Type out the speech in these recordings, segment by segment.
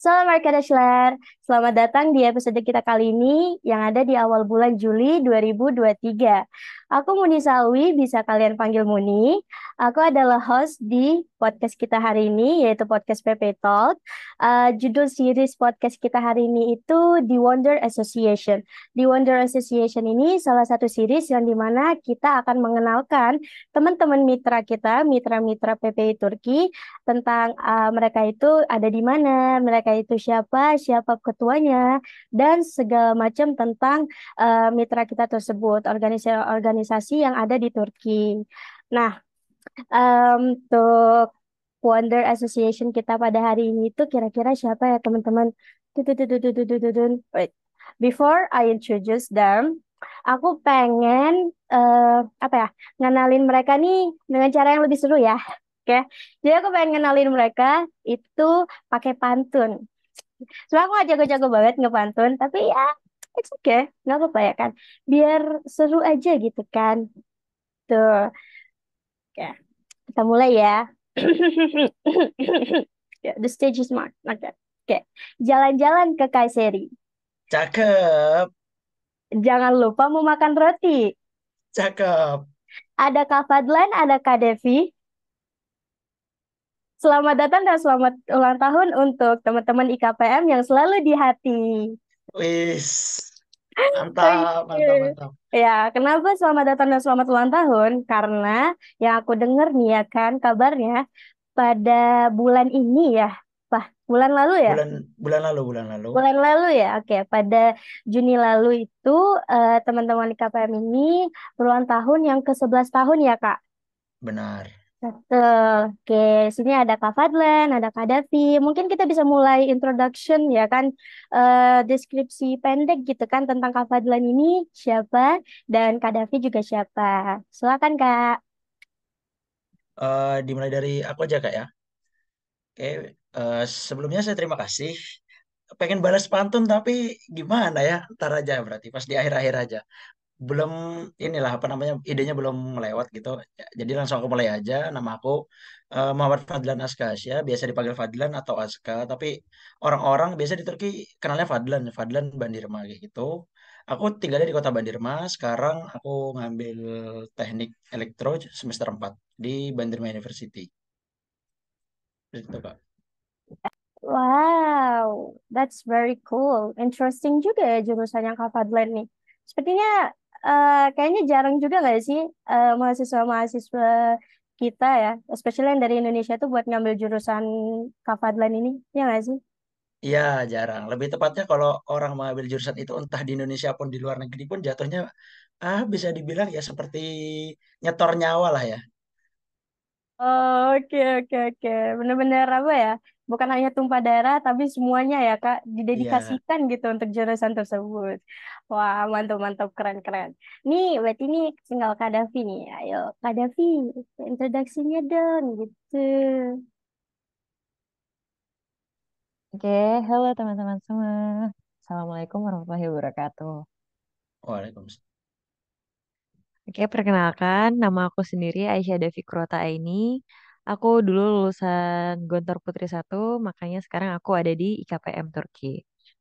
Salam Arkadashler, selamat datang di episode kita kali ini yang ada di awal bulan Juli 2023. Aku Muni Salwi, bisa kalian panggil Muni. Aku adalah host di podcast kita hari ini, yaitu podcast PP Talk. Uh, judul series podcast kita hari ini itu The Wonder Association. The Wonder Association ini salah satu series yang di mana kita akan mengenalkan teman-teman mitra kita, mitra-mitra PPI Turki, tentang uh, mereka itu ada di mana, mereka itu siapa, siapa ketuanya, dan segala macam tentang uh, mitra kita tersebut, organisasi organisasi yang ada di Turki. Nah, um, untuk Wonder Association kita pada hari ini itu kira-kira siapa ya teman-teman? Before I introduce them, aku pengen uh, apa ya ngenalin mereka nih dengan cara yang lebih seru ya. Okay? jadi aku pengen ngenalin mereka itu pakai pantun. Sebenarnya aku gak jago-jago banget ngepantun, tapi ya it's okay, nggak apa-apa ya kan. Biar seru aja gitu kan. Tuh. Oke, kita mulai ya. yeah, the stage is marked. Oke. Okay. Jalan-jalan ke Kayseri. Cakep. Jangan lupa mau makan roti. Cakep. Ada Kak Fadlan, ada Kak Devi. Selamat datang dan selamat ulang tahun untuk teman-teman IKPM yang selalu di hati. Wis, mantap, mantap, mantap. Ya, kenapa selamat datang dan selamat ulang tahun? Karena yang aku dengar nih ya kan kabarnya pada bulan ini ya, Pak, bulan lalu ya? Bulan bulan lalu, bulan lalu. Bulan lalu ya, oke. Pada Juni lalu itu uh, teman-teman IKPM ini berulang tahun yang ke-11 tahun ya, Kak? Benar. Betul. Oke, sini ada Kak Fadlan, ada Kak Davi. Mungkin kita bisa mulai introduction ya kan, uh, deskripsi pendek gitu kan tentang Kak Fadlan ini siapa dan Kak Davi juga siapa. Silakan Kak. Uh, dimulai dari aku aja Kak ya. Oke, uh, sebelumnya saya terima kasih. Pengen balas pantun tapi gimana ya? Ntar aja berarti pas di akhir-akhir aja belum inilah apa namanya idenya belum melewat gitu. Jadi langsung aku mulai aja. Nama aku uh, Muhammad Fadlan Askasya biasa dipanggil Fadlan atau Aska tapi orang-orang biasa di Turki kenalnya Fadlan Fadlan Bandirma gitu. Aku tinggalnya di kota Bandirma. Sekarang aku ngambil teknik elektro semester 4 di Bandirma University. Itu kak. Wow, that's very cool. Interesting juga ya jurusan yang Kak Fadlan nih. Sepertinya uh, kayaknya jarang juga nggak sih uh, mahasiswa-mahasiswa kita ya, especially yang dari Indonesia tuh buat ngambil jurusan Kafadlan ini, ya nggak sih? Iya, jarang. Lebih tepatnya kalau orang mengambil jurusan itu entah di Indonesia pun di luar negeri pun jatuhnya ah bisa dibilang ya seperti nyetor nyawa lah ya. Oke, oke, oke. Bener-bener apa ya? Bukan hanya tumpah darah, tapi semuanya ya, Kak, didedikasikan Iya. gitu untuk jurusan tersebut. Wah, mantap, mantap, keren, keren. Nih, berarti ini tinggal Kak Davi nih. Ayo, Kak Davi, introduksinya dong, gitu. Oke, halo teman-teman semua. Assalamualaikum warahmatullahi wabarakatuh. Waalaikumsalam. Oke, perkenalkan, nama aku sendiri Aisyah Devi Krota ini. Aku dulu lulusan Gontor Putri 1, makanya sekarang aku ada di IKPM Turki.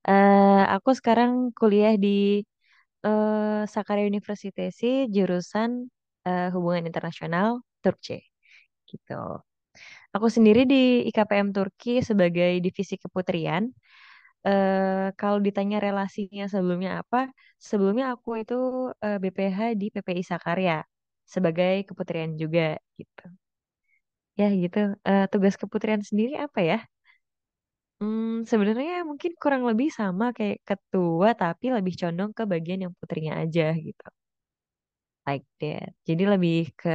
Uh, aku sekarang kuliah di uh, Sakarya University, jurusan uh, Hubungan Internasional Turki. Gitu. Aku sendiri di IKPM Turki sebagai divisi keputrian. Uh, kalau ditanya relasinya sebelumnya apa, sebelumnya aku itu eh, BPH di PPI Sakarya sebagai keputrian juga gitu. Ya gitu. Uh, tugas keputrian sendiri apa ya? Hmm, sebenarnya mungkin kurang lebih sama kayak ketua tapi lebih condong ke bagian yang putrinya aja gitu. Like that. Jadi lebih ke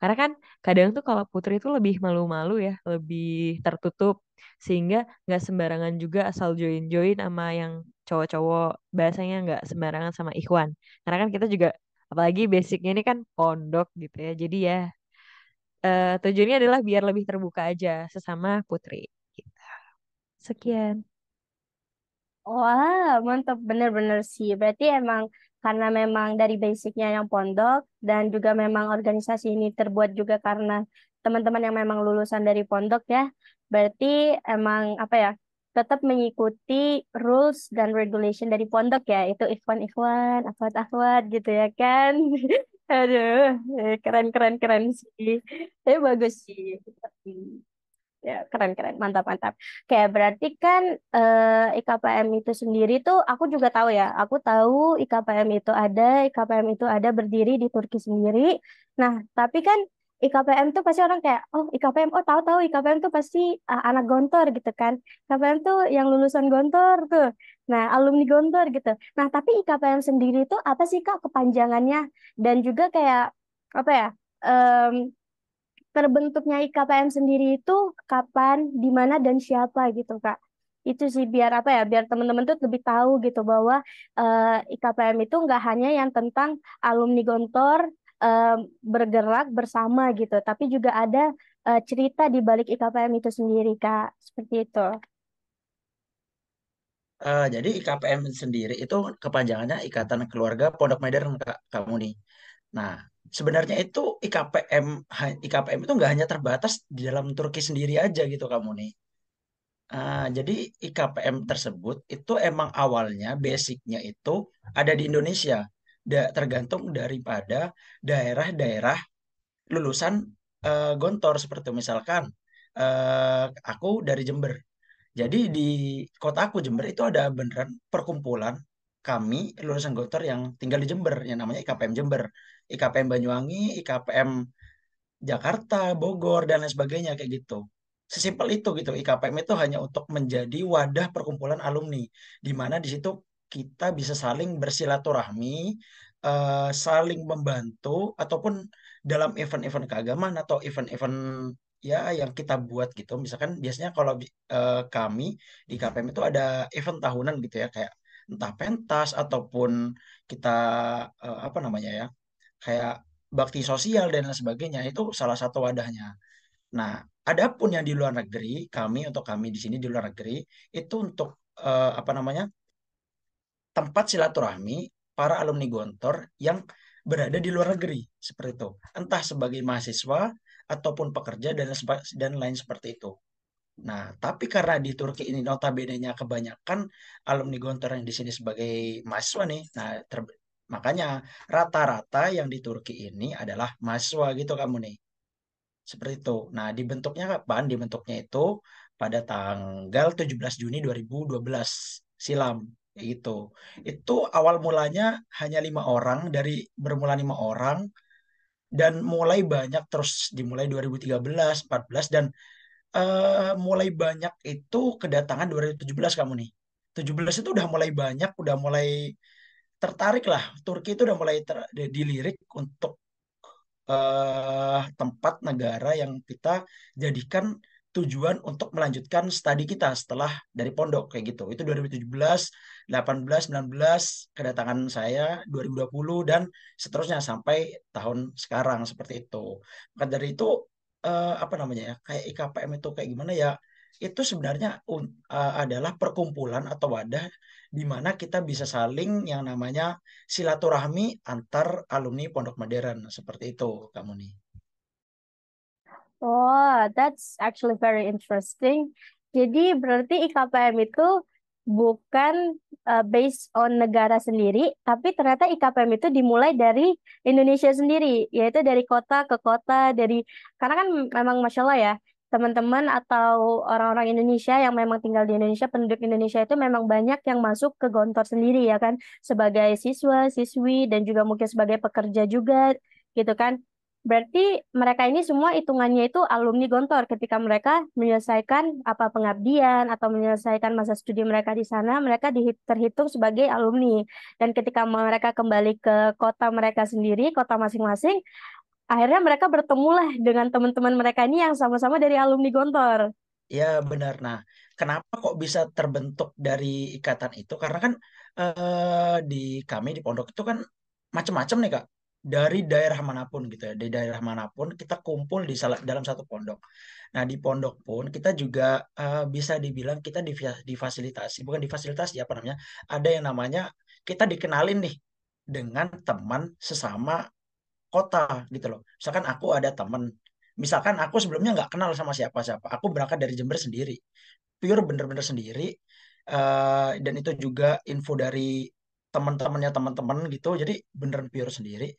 karena kan kadang tuh kalau putri itu lebih malu-malu ya, lebih tertutup sehingga nggak sembarangan juga asal join-join sama yang cowok-cowok bahasanya nggak sembarangan sama Ikhwan. Karena kan kita juga apalagi basicnya ini kan pondok gitu ya. Jadi ya uh, tujuannya adalah biar lebih terbuka aja sesama putri. Gitu. Sekian. Wah, mantap bener-bener sih. Berarti emang karena memang dari basicnya yang pondok dan juga memang organisasi ini terbuat juga karena teman-teman yang memang lulusan dari pondok ya. Berarti emang apa ya tetap mengikuti rules dan regulation dari pondok ya, itu ikhwan-ikhwan, akhwat-akhwat gitu ya kan. Aduh, eh, keren keren keren sih. Tapi bagus sih. Ya, keren keren, mantap mantap. Kayak berarti kan eh, IKPM itu sendiri tuh aku juga tahu ya. Aku tahu IKPM itu ada, IKPM itu ada berdiri di Turki sendiri. Nah, tapi kan IKPM tuh pasti orang kayak, oh IKPM, oh tahu-tahu IKPM tuh pasti uh, anak Gontor gitu kan. IKPM tuh yang lulusan Gontor tuh. Nah, alumni Gontor gitu. Nah, tapi IKPM sendiri tuh apa sih Kak kepanjangannya? Dan juga kayak apa ya? em, terbentuknya IKPM sendiri itu kapan, di mana dan siapa gitu Kak. Itu sih biar apa ya, biar teman-teman tuh lebih tahu gitu bahwa eh, IKPM itu nggak hanya yang tentang alumni Gontor eh, bergerak bersama gitu, tapi juga ada eh, cerita di balik IKPM itu sendiri Kak. Seperti itu. Eh, jadi IKPM sendiri itu kepanjangannya Ikatan Keluarga Pondok Modern Kak, kamu nih. Nah, sebenarnya itu IKPM IKPM itu nggak hanya terbatas di dalam Turki sendiri aja gitu kamu nih. Ah, jadi IKPM tersebut itu emang awalnya basicnya itu ada di Indonesia. Da- tergantung daripada daerah-daerah lulusan eh, Gontor seperti misalkan eh, aku dari Jember. Jadi di kota aku Jember itu ada beneran perkumpulan kami lulusan Gontor yang tinggal di Jember yang namanya IKPM Jember, IKPM Banyuwangi, IKPM Jakarta, Bogor, dan lain sebagainya kayak gitu. Sesimpel itu gitu. IKPM itu hanya untuk menjadi wadah perkumpulan alumni, di mana di situ kita bisa saling bersilaturahmi, eh, saling membantu, ataupun dalam event-event keagamaan atau event-event ya yang kita buat gitu. Misalkan biasanya kalau eh, kami di KPM itu ada event tahunan gitu ya, kayak entah pentas ataupun kita eh, apa namanya ya, kayak bakti sosial dan lain sebagainya itu salah satu wadahnya. Nah, adapun yang di luar negeri, kami untuk kami di sini di luar negeri itu untuk eh, apa namanya tempat silaturahmi para alumni Gontor yang berada di luar negeri seperti itu, entah sebagai mahasiswa ataupun pekerja dan dan lain seperti itu. Nah, tapi karena di Turki ini notabene-nya kebanyakan alumni Gontor yang di sini sebagai mahasiswa nih, nah ter- makanya rata-rata yang di Turki ini adalah mahasiswa gitu kamu nih. Seperti itu. Nah, dibentuknya kapan? Dibentuknya itu pada tanggal 17 Juni 2012 silam. Gitu. Itu awal mulanya hanya lima orang dari bermula lima orang dan mulai banyak terus dimulai 2013, 14 dan eh, mulai banyak itu kedatangan 2017 kamu nih. 17 itu udah mulai banyak, udah mulai tertarik lah. Turki itu udah mulai ter- dilirik untuk eh, tempat negara yang kita jadikan tujuan untuk melanjutkan studi kita setelah dari pondok kayak gitu. Itu 2017, 18, 19, kedatangan saya 2020 dan seterusnya sampai tahun sekarang seperti itu. Maka dari itu eh, apa namanya ya? Kayak IKPM itu kayak gimana ya? Itu sebenarnya eh, adalah perkumpulan atau wadah di mana kita bisa saling yang namanya silaturahmi antar alumni Pondok Modern seperti itu kamu nih. Oh, that's actually very interesting. Jadi berarti IKPM itu bukan uh, based on negara sendiri, tapi ternyata IKPM itu dimulai dari Indonesia sendiri, yaitu dari kota ke kota, dari karena kan memang masya Allah ya, teman-teman atau orang-orang Indonesia yang memang tinggal di Indonesia, penduduk Indonesia itu memang banyak yang masuk ke Gontor sendiri ya kan, sebagai siswa, siswi, dan juga mungkin sebagai pekerja juga gitu kan. Berarti mereka ini semua hitungannya itu alumni Gontor ketika mereka menyelesaikan apa pengabdian atau menyelesaikan masa studi mereka di sana, mereka terhitung sebagai alumni. Dan ketika mereka kembali ke kota mereka sendiri, kota masing-masing, akhirnya mereka bertemulah dengan teman-teman mereka ini yang sama-sama dari alumni Gontor. Ya benar. Nah, kenapa kok bisa terbentuk dari ikatan itu? Karena kan eh, di kami di pondok itu kan macam-macam nih Kak. Dari daerah mana pun gitu ya, dari daerah mana pun kita kumpul di salah, dalam satu pondok. Nah, di pondok pun kita juga eh, bisa dibilang kita difa- difasilitasi, bukan difasilitasi apa namanya? Ada yang namanya kita dikenalin nih dengan teman sesama kota gitu loh. Misalkan aku ada teman, misalkan aku sebelumnya nggak kenal sama siapa-siapa, aku berangkat dari Jember sendiri, pure bener-bener sendiri. Uh, dan itu juga info dari teman-temannya teman-teman gitu. Jadi beneran pure sendiri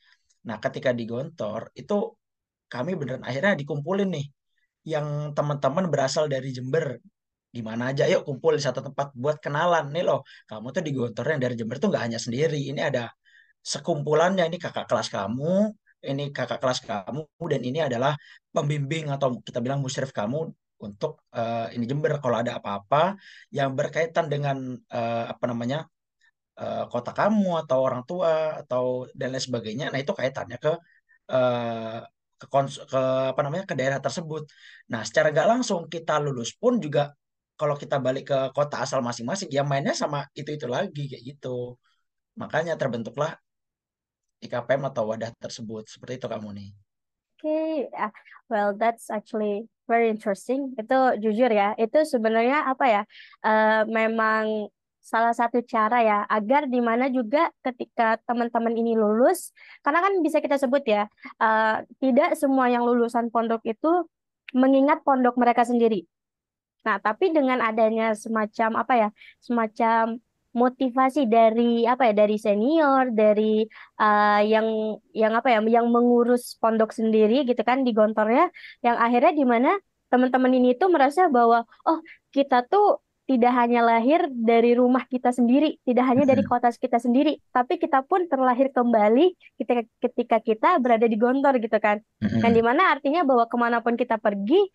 nah ketika di Gontor itu kami beneran akhirnya dikumpulin nih yang teman-teman berasal dari Jember. Di mana aja yuk kumpul di satu tempat buat kenalan. Nih loh kamu tuh di Gontor yang dari Jember tuh nggak hanya sendiri. Ini ada sekumpulannya ini kakak kelas kamu ini kakak kelas kamu dan ini adalah pembimbing atau kita bilang musyrif kamu untuk uh, ini Jember. Kalau ada apa-apa yang berkaitan dengan uh, apa namanya uh, kota kamu atau orang tua atau dan lain sebagainya nah itu kaitannya ke uh, ke, ke apa namanya ke daerah tersebut nah secara nggak langsung kita lulus pun juga kalau kita balik ke kota asal masing-masing ya mainnya sama itu itu lagi kayak gitu makanya terbentuklah IKPM atau wadah tersebut seperti itu kamu nih okay. uh, well that's actually very interesting. Itu jujur ya, itu sebenarnya apa ya? Uh, memang salah satu cara ya agar di mana juga ketika teman-teman ini lulus, karena kan bisa kita sebut ya, uh, tidak semua yang lulusan pondok itu mengingat pondok mereka sendiri. Nah, tapi dengan adanya semacam apa ya, semacam motivasi dari apa ya dari senior dari uh, yang yang apa ya yang mengurus pondok sendiri gitu kan di gontornya yang akhirnya di mana teman-teman ini tuh merasa bahwa oh kita tuh tidak hanya lahir dari rumah kita sendiri, tidak hanya dari kota kita sendiri, tapi kita pun terlahir kembali ketika ketika kita berada di Gontor gitu kan. Dan di mana artinya bahwa ke mana pun kita pergi,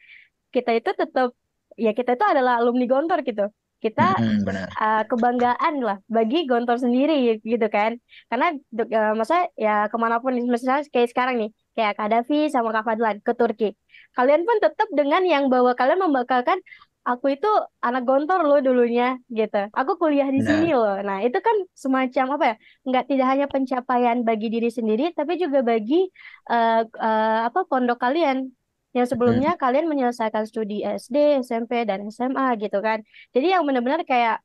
kita itu tetap ya kita itu adalah alumni Gontor gitu. Kita benar. Uh, kebanggaan lah bagi Gontor sendiri gitu kan. Karena uh, masa ya ke mana pun misalnya kayak sekarang nih kayak Kadafi sama Kak Fadlan ke Turki. Kalian pun tetap dengan yang bahwa kalian membakalkan aku itu anak Gontor loh dulunya gitu aku kuliah di nah. sini loh nah itu kan semacam apa ya nggak tidak hanya pencapaian bagi diri sendiri tapi juga bagi uh, uh, apa pondok kalian yang sebelumnya hmm. kalian menyelesaikan studi SD, SMP, dan SMA gitu kan. Jadi yang benar-benar kayak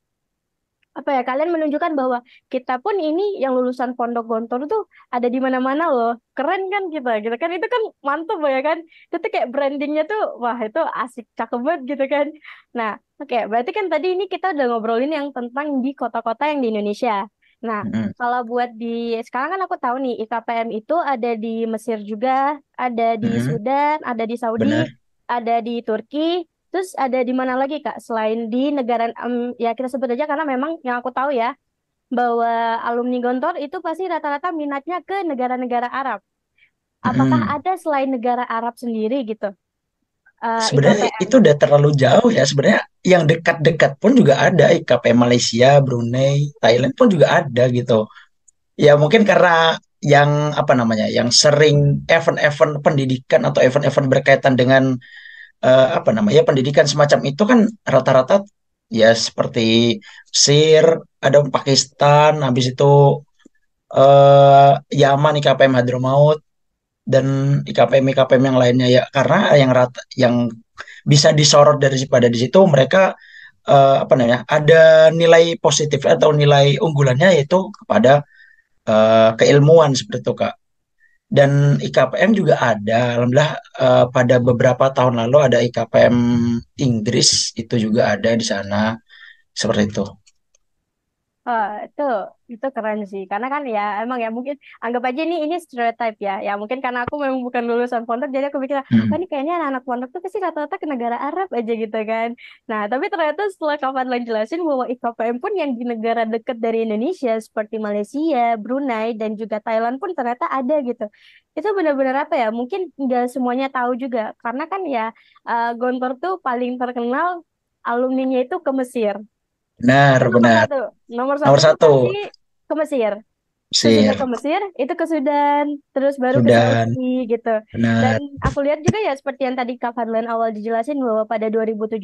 apa ya kalian menunjukkan bahwa kita pun ini yang lulusan pondok gontor tuh ada di mana-mana loh keren kan kita gitu kan itu kan mantep ya kan itu tuh kayak brandingnya tuh wah itu asik cakep banget gitu kan nah oke okay, berarti kan tadi ini kita udah ngobrolin yang tentang di kota-kota yang di Indonesia Nah, mm-hmm. kalau buat di sekarang kan aku tahu nih IKPM itu ada di Mesir juga, ada di mm-hmm. Sudan, ada di Saudi, Benar. ada di Turki, terus ada di mana lagi Kak? Selain di negara um, ya kita sebut aja karena memang yang aku tahu ya bahwa alumni Gontor itu pasti rata-rata minatnya ke negara-negara Arab. Apakah mm. ada selain negara Arab sendiri gitu? Uh, sebenarnya IKPM. itu udah terlalu jauh ya sebenarnya yang dekat-dekat pun juga ada IKP Malaysia, Brunei, Thailand pun juga ada gitu. Ya mungkin karena yang apa namanya, yang sering event-event pendidikan atau event-event berkaitan dengan uh, apa namanya pendidikan semacam itu kan rata-rata ya seperti Mesir, ada Pakistan, habis itu uh, Yaman IKPM Hadramaut dan IKPM IKPM yang lainnya ya. Karena yang rata yang bisa disorot dari pada di situ mereka uh, apa namanya ada nilai positif atau nilai unggulannya yaitu kepada uh, keilmuan seperti itu kak dan IKPM juga ada. Alhamdulillah uh, pada beberapa tahun lalu ada IKPM Inggris itu juga ada di sana. Seperti itu Oh, itu itu keren sih. Karena kan ya emang ya mungkin anggap aja ini ini stereotype ya. Ya mungkin karena aku memang bukan lulusan pondok jadi aku pikir, hmm. oh ini kayaknya anak-anak pondok tuh pasti rata-rata ke negara Arab aja gitu kan. Nah, tapi ternyata setelah kapan lain jelasin bahwa IKPM pun yang di negara dekat dari Indonesia seperti Malaysia, Brunei dan juga Thailand pun ternyata ada gitu. Itu benar-benar apa ya? Mungkin nggak semuanya tahu juga. Karena kan ya uh, Gontor tuh paling terkenal alumninya itu ke Mesir. Benar, nomor benar. Satu. Nomor satu. Nomor satu. Ke Mesir. Mesir. ke Mesir, itu ke Sudan, terus baru Sudan. ke Saudi gitu. Benar. Dan aku lihat juga ya seperti yang tadi Kak Fadlan awal dijelasin bahwa pada 2017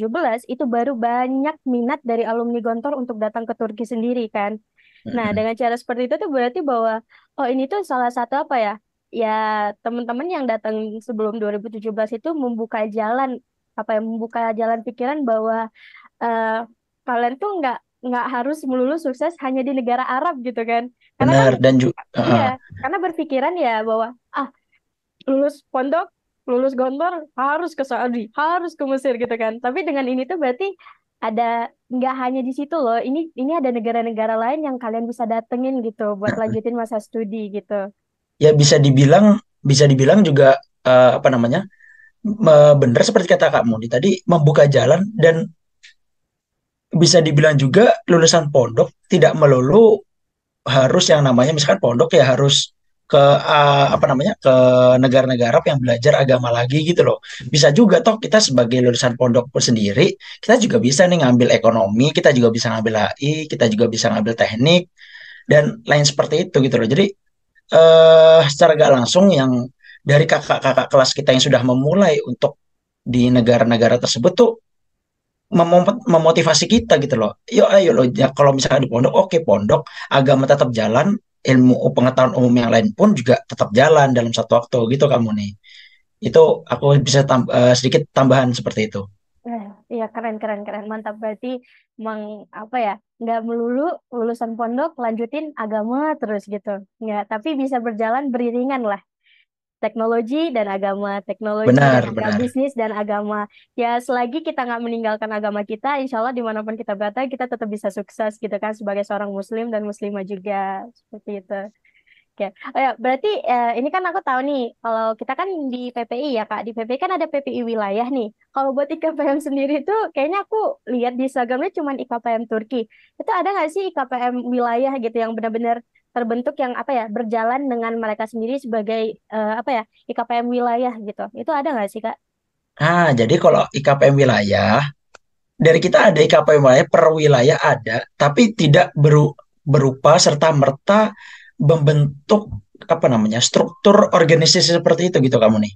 itu baru banyak minat dari alumni Gontor untuk datang ke Turki sendiri kan. Nah, dengan cara seperti itu tuh berarti bahwa oh ini tuh salah satu apa ya? Ya teman-teman yang datang sebelum 2017 itu membuka jalan apa ya membuka jalan pikiran bahwa uh, kalian tuh nggak nggak harus melulu sukses hanya di negara Arab gitu kan karena Benar, kan, dan juga uh, iya karena berpikiran ya bahwa ah lulus pondok lulus gontor harus ke Saudi harus ke Mesir gitu kan tapi dengan ini tuh berarti ada nggak hanya di situ loh. Ini ini ada negara-negara lain yang kalian bisa datengin gitu buat lanjutin masa studi gitu. Ya bisa dibilang bisa dibilang juga eh, apa namanya? benar seperti kata Kak Muni tadi membuka jalan dan bisa dibilang juga lulusan pondok tidak melulu harus yang namanya misalkan pondok ya harus ke uh, apa namanya ke negara-negara yang belajar agama lagi gitu loh. Bisa juga toh kita sebagai lulusan pondok pun sendiri, kita juga bisa nih ngambil ekonomi, kita juga bisa ngambil HI, kita juga bisa ngambil teknik dan lain seperti itu gitu loh. Jadi eh secara gak langsung yang dari kakak-kakak kelas kita yang sudah memulai untuk di negara-negara tersebut tuh mem- memotivasi kita gitu loh. Yuk ayo loh ya, kalau misalnya di pondok oke pondok agama tetap jalan, ilmu pengetahuan umum yang lain pun juga tetap jalan dalam satu waktu gitu kamu nih. Itu aku bisa tam- eh, sedikit tambahan seperti itu. Eh, Iya keren keren keren mantap berarti meng apa ya nggak melulu lulusan pondok lanjutin agama terus gitu nggak tapi bisa berjalan beriringan lah teknologi dan agama, teknologi dan Benar, agama, benar. bisnis dan agama. Ya, selagi kita nggak meninggalkan agama kita, insya Allah di mana pun kita berada, kita tetap bisa sukses gitu kan sebagai seorang muslim dan muslimah juga. Seperti itu. Oke, oh ya, berarti eh, ini kan aku tahu nih, kalau kita kan di PPI ya Kak, di PPI kan ada PPI wilayah nih. Kalau buat IKPM sendiri tuh, kayaknya aku lihat di Instagramnya cuma IKPM Turki. Itu ada nggak sih IKPM wilayah gitu yang benar-benar terbentuk yang apa ya, berjalan dengan mereka sendiri sebagai eh, apa ya, IKPM wilayah gitu. Itu ada nggak sih Kak? Ah, jadi kalau IKPM wilayah, dari kita ada IKPM wilayah per wilayah ada, tapi tidak beru- berupa serta merta membentuk apa namanya struktur organisasi seperti itu gitu kamu nih.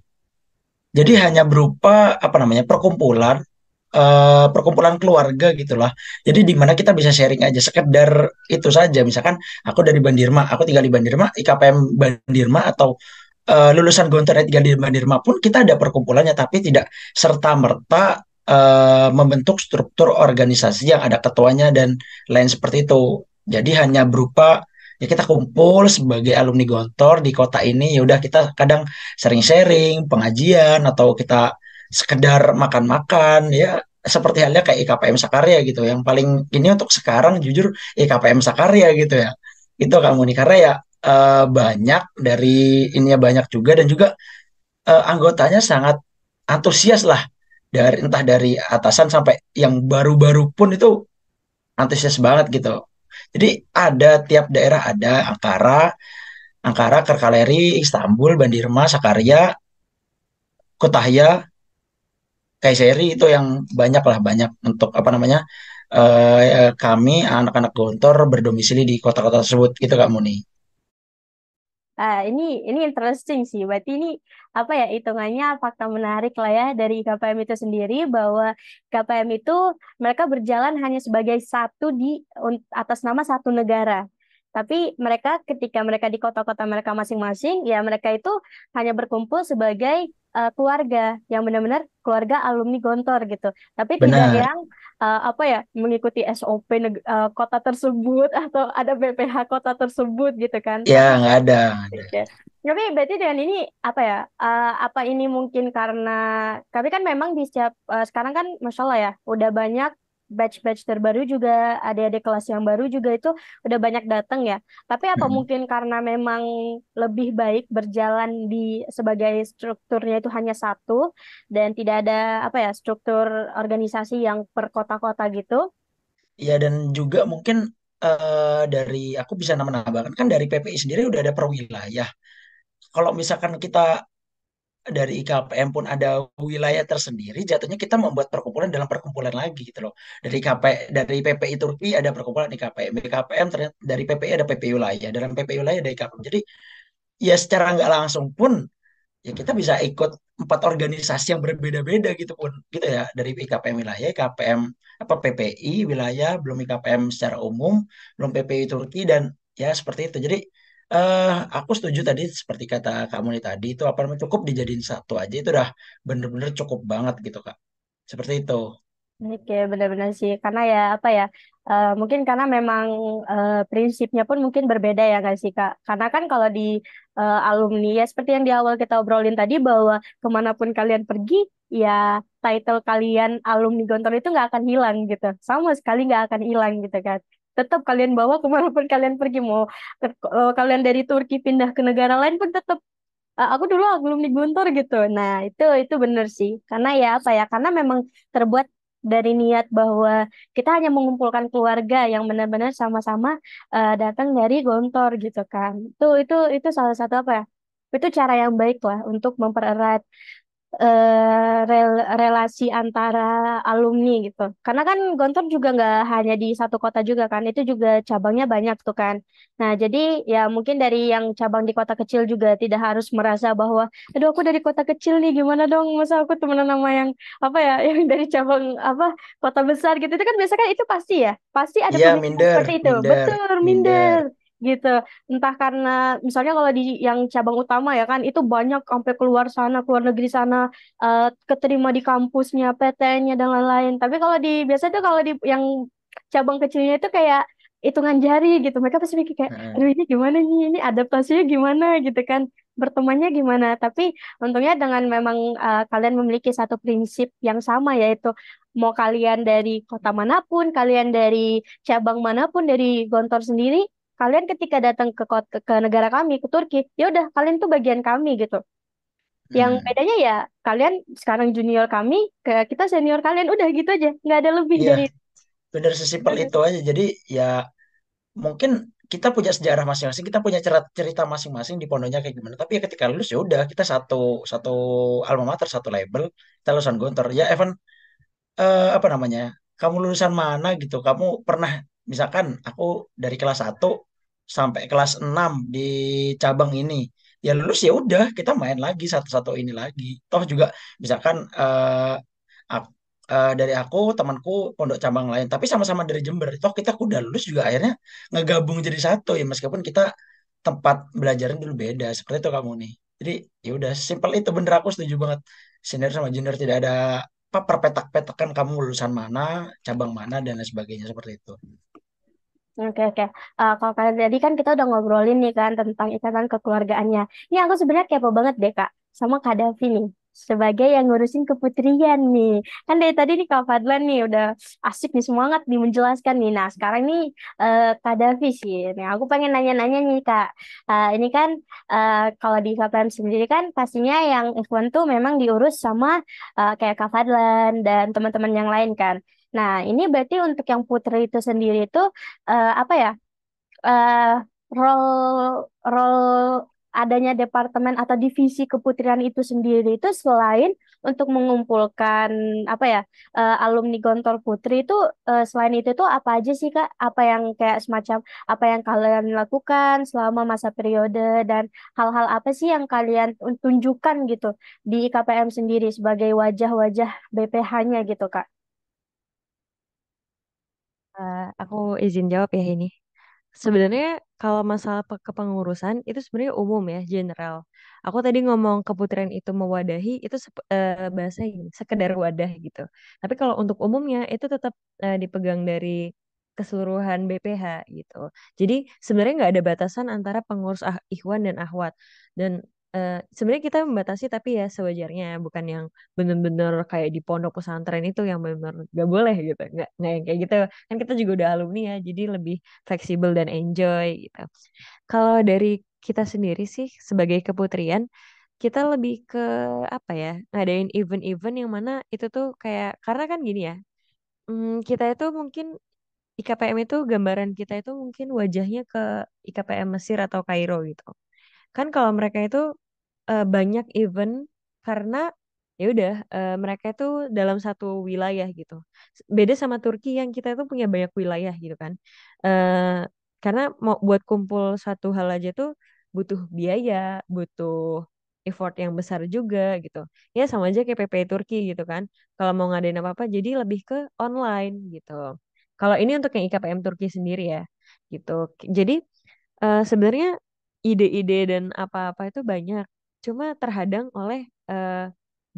Jadi hanya berupa apa namanya perkumpulan eh, perkumpulan keluarga gitulah. Jadi di mana kita bisa sharing aja sekedar itu saja. Misalkan aku dari Bandirma, aku tinggal di Bandirma, IKPM Bandirma atau eh, lulusan Gontor yang tinggal di Bandirma pun kita ada perkumpulannya, tapi tidak serta merta membentuk struktur organisasi yang ada ketuanya dan lain seperti itu. Jadi hanya berupa ya kita kumpul sebagai alumni Gontor di kota ini ya udah kita kadang sering sharing pengajian atau kita sekedar makan-makan ya. Seperti halnya kayak IKPM Sakarya gitu. Yang paling ini untuk sekarang jujur IKPM Sakarya gitu ya. Itu kamu nih karena ya eh, banyak dari ininya banyak juga. Dan juga eh, anggotanya sangat antusias lah. Dari entah dari atasan sampai yang baru-baru pun itu antusias banget gitu. Jadi ada tiap daerah ada. Ankara, Ankara, Karkaleri, Istanbul, Bandirma, Sakarya, Kutahya, Kayseri itu yang banyak lah banyak untuk apa namanya eh, kami anak-anak Gontor berdomisili di kota-kota tersebut gitu Kak Muni. Ah, ini ini interesting sih. Berarti ini apa ya hitungannya fakta menarik lah ya dari KPM itu sendiri bahwa KPM itu mereka berjalan hanya sebagai satu di atas nama satu negara. Tapi mereka ketika mereka di kota-kota mereka masing-masing, ya mereka itu hanya berkumpul sebagai eh, keluarga yang benar-benar keluarga alumni Gontor gitu. Tapi tidak Benar. yang eh, apa ya mengikuti SOP neg- eh, kota tersebut atau ada BPH kota tersebut gitu kan. Ya nggak ada. Oke. Tapi berarti dengan ini apa ya? eh, apa ini mungkin karena tapi kan memang di setiap eh, sekarang kan masya Allah ya, udah banyak batch-batch terbaru juga, adik-adik kelas yang baru juga itu udah banyak datang ya. Tapi apa Mm. mungkin karena memang lebih baik berjalan di sebagai strukturnya itu hanya satu dan tidak ada apa ya struktur organisasi yang per kota-kota gitu? Ya dan juga mungkin eh, dari aku bisa menambahkan kan dari PPI sendiri udah ada per wilayah. Kalau misalkan kita dari IKPM pun ada wilayah tersendiri, jatuhnya kita membuat perkumpulan dalam perkumpulan lagi gitu loh. Dari KP, dari PPI Turki ada perkumpulan IKPM, IKPM ternyata dari PPI ada PPI wilayah, dalam PPI wilayah ada IKPM. Jadi ya secara nggak langsung pun ya kita bisa ikut empat organisasi yang berbeda-beda gitu pun gitu ya dari IKPM wilayah, IKPM apa PPI wilayah, belum IKPM secara umum, belum PPI Turki dan ya seperti itu. Jadi eh aku setuju tadi seperti kata kamu nih tadi itu apa namanya cukup dijadiin satu aja itu udah bener-bener cukup banget gitu Kak. Seperti itu. Oke, benar-benar sih. Karena ya apa ya, Eh, mungkin karena memang eh, prinsipnya pun mungkin berbeda ya nggak sih Kak? Karena kan kalau di eh, alumni ya seperti yang di awal kita obrolin tadi bahwa ke mana pun kalian pergi ya title kalian alumni Gontor itu nggak akan hilang gitu. Sama sekali nggak akan hilang gitu kan. Tetap kalian bawa ke mana pun kalian pergi mau ke- eh, kalian dari Turki pindah ke negara lain pun tetap "Ah, aku dulu alumni Guntur gitu. Nah, itu itu bener sih. Karena ya apa ya? Karena memang terbuat dari niat bahwa kita hanya mengumpulkan keluarga yang benar-benar sama-sama eh, datang dari Gontor gitu kan. Itu itu itu salah satu apa ya? Itu cara yang baik lah untuk mempererat eh, rel- relasi antara alumni gitu. Karena kan Gontor juga nggak hanya di satu kota juga kan, itu juga cabangnya banyak tuh kan. Nah, jadi ya mungkin dari yang cabang di kota kecil juga tidak harus merasa bahwa, aduh aku dari kota kecil nih, gimana dong? Masa aku temenan sama yang apa ya, yang dari cabang apa kota besar gitu. Itu kan biasanya kan itu pasti ya, pasti ada pemikiran minder, seperti itu. minder, Betul, minder. minder gitu entah karena misalnya kalau di yang cabang utama ya kan itu banyak sampai keluar sana keluar negeri sana eh, keterima di kampusnya, PTN-nya dan lain-lain. Tapi kalau di biasa tuh kalau di yang cabang kecilnya itu kayak hitungan jari gitu. Mereka pasti mikir kayak, aduh ini gimana nih, ini adaptasinya gimana gitu kan, bertemannya gimana. Tapi untungnya dengan memang eh, kalian memiliki satu prinsip yang sama yaitu mau kalian dari kota mana pun, kalian dari cabang mana pun, dari Gontor sendiri, kalian ketika datang ke kota, ke negara kami, ke Turki, ya udah kalian tuh bagian kami gitu. Yang Hmm. bedanya ya kalian sekarang junior kami, ke kita senior kalian udah gitu aja, nggak ada lebih Iya, dari bener sesimpel itu aja. Jadi ya mungkin kita punya sejarah masing-masing, kita punya cerita, masing-masing di pondoknya kayak gimana. Tapi ya ketika lulus ya udah kita satu satu alma mater, satu label, kita lulusan Gontor. Ya Evan, eh, apa namanya? Kamu lulusan mana gitu? Kamu pernah misalkan aku dari kelas satu sampai kelas 6 di cabang ini. Ya lulus ya udah kita main lagi satu-satu ini lagi. Toh juga misalkan eh, ak- eh, dari aku temanku pondok cabang lain tapi sama-sama dari Jember toh kita udah lulus juga akhirnya ngegabung jadi satu ya meskipun kita tempat belajarnya dulu beda seperti itu kamu nih jadi ya udah simpel itu bener aku setuju banget senior sama junior tidak ada apa perpetak-petakan kamu lulusan mana cabang mana dan lain sebagainya seperti itu Oke oke. Eh, kalau kalian tadi kan kita udah ngobrolin nih kan tentang ikatan kekeluargaannya. Ini aku sebenarnya kepo banget deh Kak sama Kak Davi nih sebagai yang ngurusin keputrian nih. Kan dari tadi nih Kak Fadlan nih udah asik nih semangat nih menjelaskan nih. Nah sekarang nih eh, Kak Davi sih. Nih aku pengen nanya-nanya nih Kak. Eh, ini kan eh, kalau di KPM sendiri kan pastinya yang F1 tuh memang diurus sama eh, kayak Kak Fadlan dan teman-teman yang lain kan. Nah, ini berarti untuk yang putri itu sendiri itu eh, apa ya eh role role adanya departemen atau divisi keputrian itu sendiri itu selain untuk mengumpulkan apa ya eh, alumni Gontor Putri itu eh, selain itu tuh apa aja sih Kak? Apa yang kayak semacam apa yang kalian lakukan selama masa periode dan hal-hal apa sih yang kalian tunjukkan gitu di KPM sendiri sebagai wajah-wajah BPH-nya gitu Kak? Eh, aku izin jawab ya ini. Sebenarnya kalau masalah pe- kepengurusan itu sebenarnya umum ya, general. Aku tadi ngomong keputrian itu mewadahi itu sep- eh, bahasa ini sekedar wadah gitu. Tapi kalau untuk umumnya itu tetap eh, dipegang dari keseluruhan BPH gitu. Jadi sebenarnya nggak ada batasan antara pengurus ah, Ikhwan dan Ahwat. Dan eh, sebenarnya kita membatasi tapi ya sewajarnya, bukan yang bener-bener kayak di pondok pesantren itu yang bener-bener nggak boleh gitu. Nggak, nggak yang kayak gitu. Kan kita juga udah alumni ya, jadi lebih fleksibel dan enjoy gitu. Kalau dari kita sendiri sih sebagai keputrian, kita lebih ke apa ya, ngadain event-event yang mana itu tuh kayak karena kan gini ya, mm, kita itu mungkin IKPM itu gambaran kita itu mungkin wajahnya ke IKPM Mesir atau Kairo gitu. Kan kalau mereka itu eh, banyak event karena ya udah eh, mereka itu dalam satu wilayah gitu. Beda sama Turki yang kita itu punya banyak wilayah gitu kan. Eh, karena mau buat kumpul satu hal aja tuh butuh biaya, butuh effort yang besar juga gitu. Ya sama aja kayak PP Turki gitu kan. Kalau mau ngadain apa-apa jadi lebih ke online gitu. Kalau ini untuk yang IKPM Turki sendiri ya gitu. Jadi eh, sebenarnya ide-ide dan apa-apa itu banyak. Cuma terhadang oleh eh,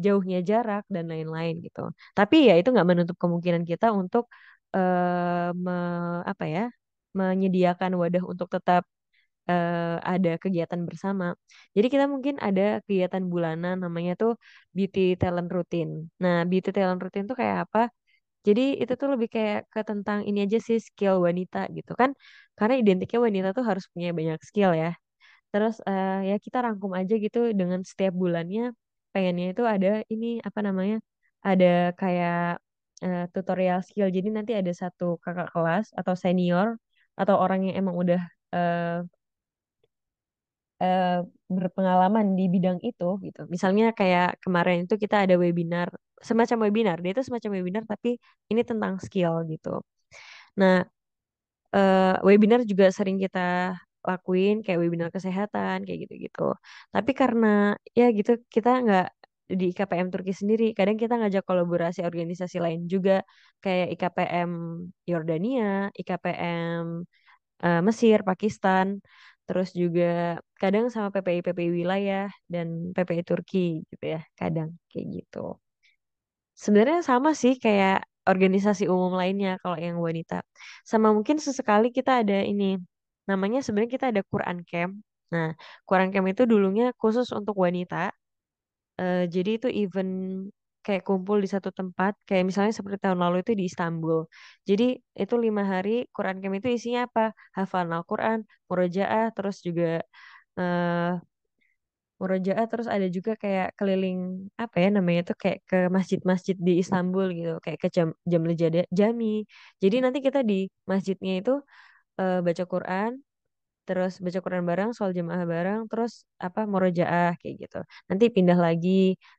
jauhnya jarak dan lain-lain gitu. Tapi ya itu nggak menutup kemungkinan kita untuk eh, me- apa ya menyediakan wadah untuk tetap eh, ada kegiatan bersama. Jadi kita mungkin ada kegiatan bulanan namanya tuh beauty talent routine. Nah, beauty talent routine tuh kayak apa? Jadi itu tuh lebih kayak ke tentang ini aja sih skill wanita gitu kan. Karena identiknya wanita tuh harus punya banyak skill ya. Terus eh, ya kita rangkum aja gitu dengan setiap bulannya pengennya itu ada ini apa namanya? Ada kayak eh, tutorial skill. Jadi nanti ada satu kakak kelas atau senior atau orang yang emang udah eh, eh, berpengalaman di bidang itu gitu. Misalnya kayak kemarin itu kita ada webinar, semacam webinar. Dia itu semacam webinar tapi ini tentang skill gitu. Nah, eh, webinar juga sering kita lakuin kayak webinar kesehatan kayak gitu-gitu. Tapi karena ya gitu kita nggak di IKPM Turki sendiri, kadang kita ngajak kolaborasi organisasi lain juga kayak IKPM Yordania, IKPM eh, Mesir, Pakistan, terus juga kadang sama PPI PPI wilayah dan PPI Turki gitu ya, kadang kayak gitu. Sebenarnya sama sih kayak organisasi umum lainnya kalau yang wanita. Sama mungkin sesekali kita ada ini, namanya sebenarnya kita ada Quran Camp. Nah, Quran Camp itu dulunya khusus untuk wanita. Eh, jadi itu event kayak kumpul di satu tempat, kayak misalnya seperti tahun lalu itu di Istanbul. Jadi itu lima hari Quran Camp itu isinya apa? Hafalan Al-Quran, murojaah, terus juga eh murojaah, terus ada juga kayak keliling apa ya namanya tuh kayak ke masjid-masjid di Istanbul gitu, kayak ke jam jam jami. Jadi nanti kita di masjidnya itu eh, baca Quran, terus baca Quran bareng, sholat jamaah bareng, terus apa murojaah kayak gitu. Nanti pindah lagi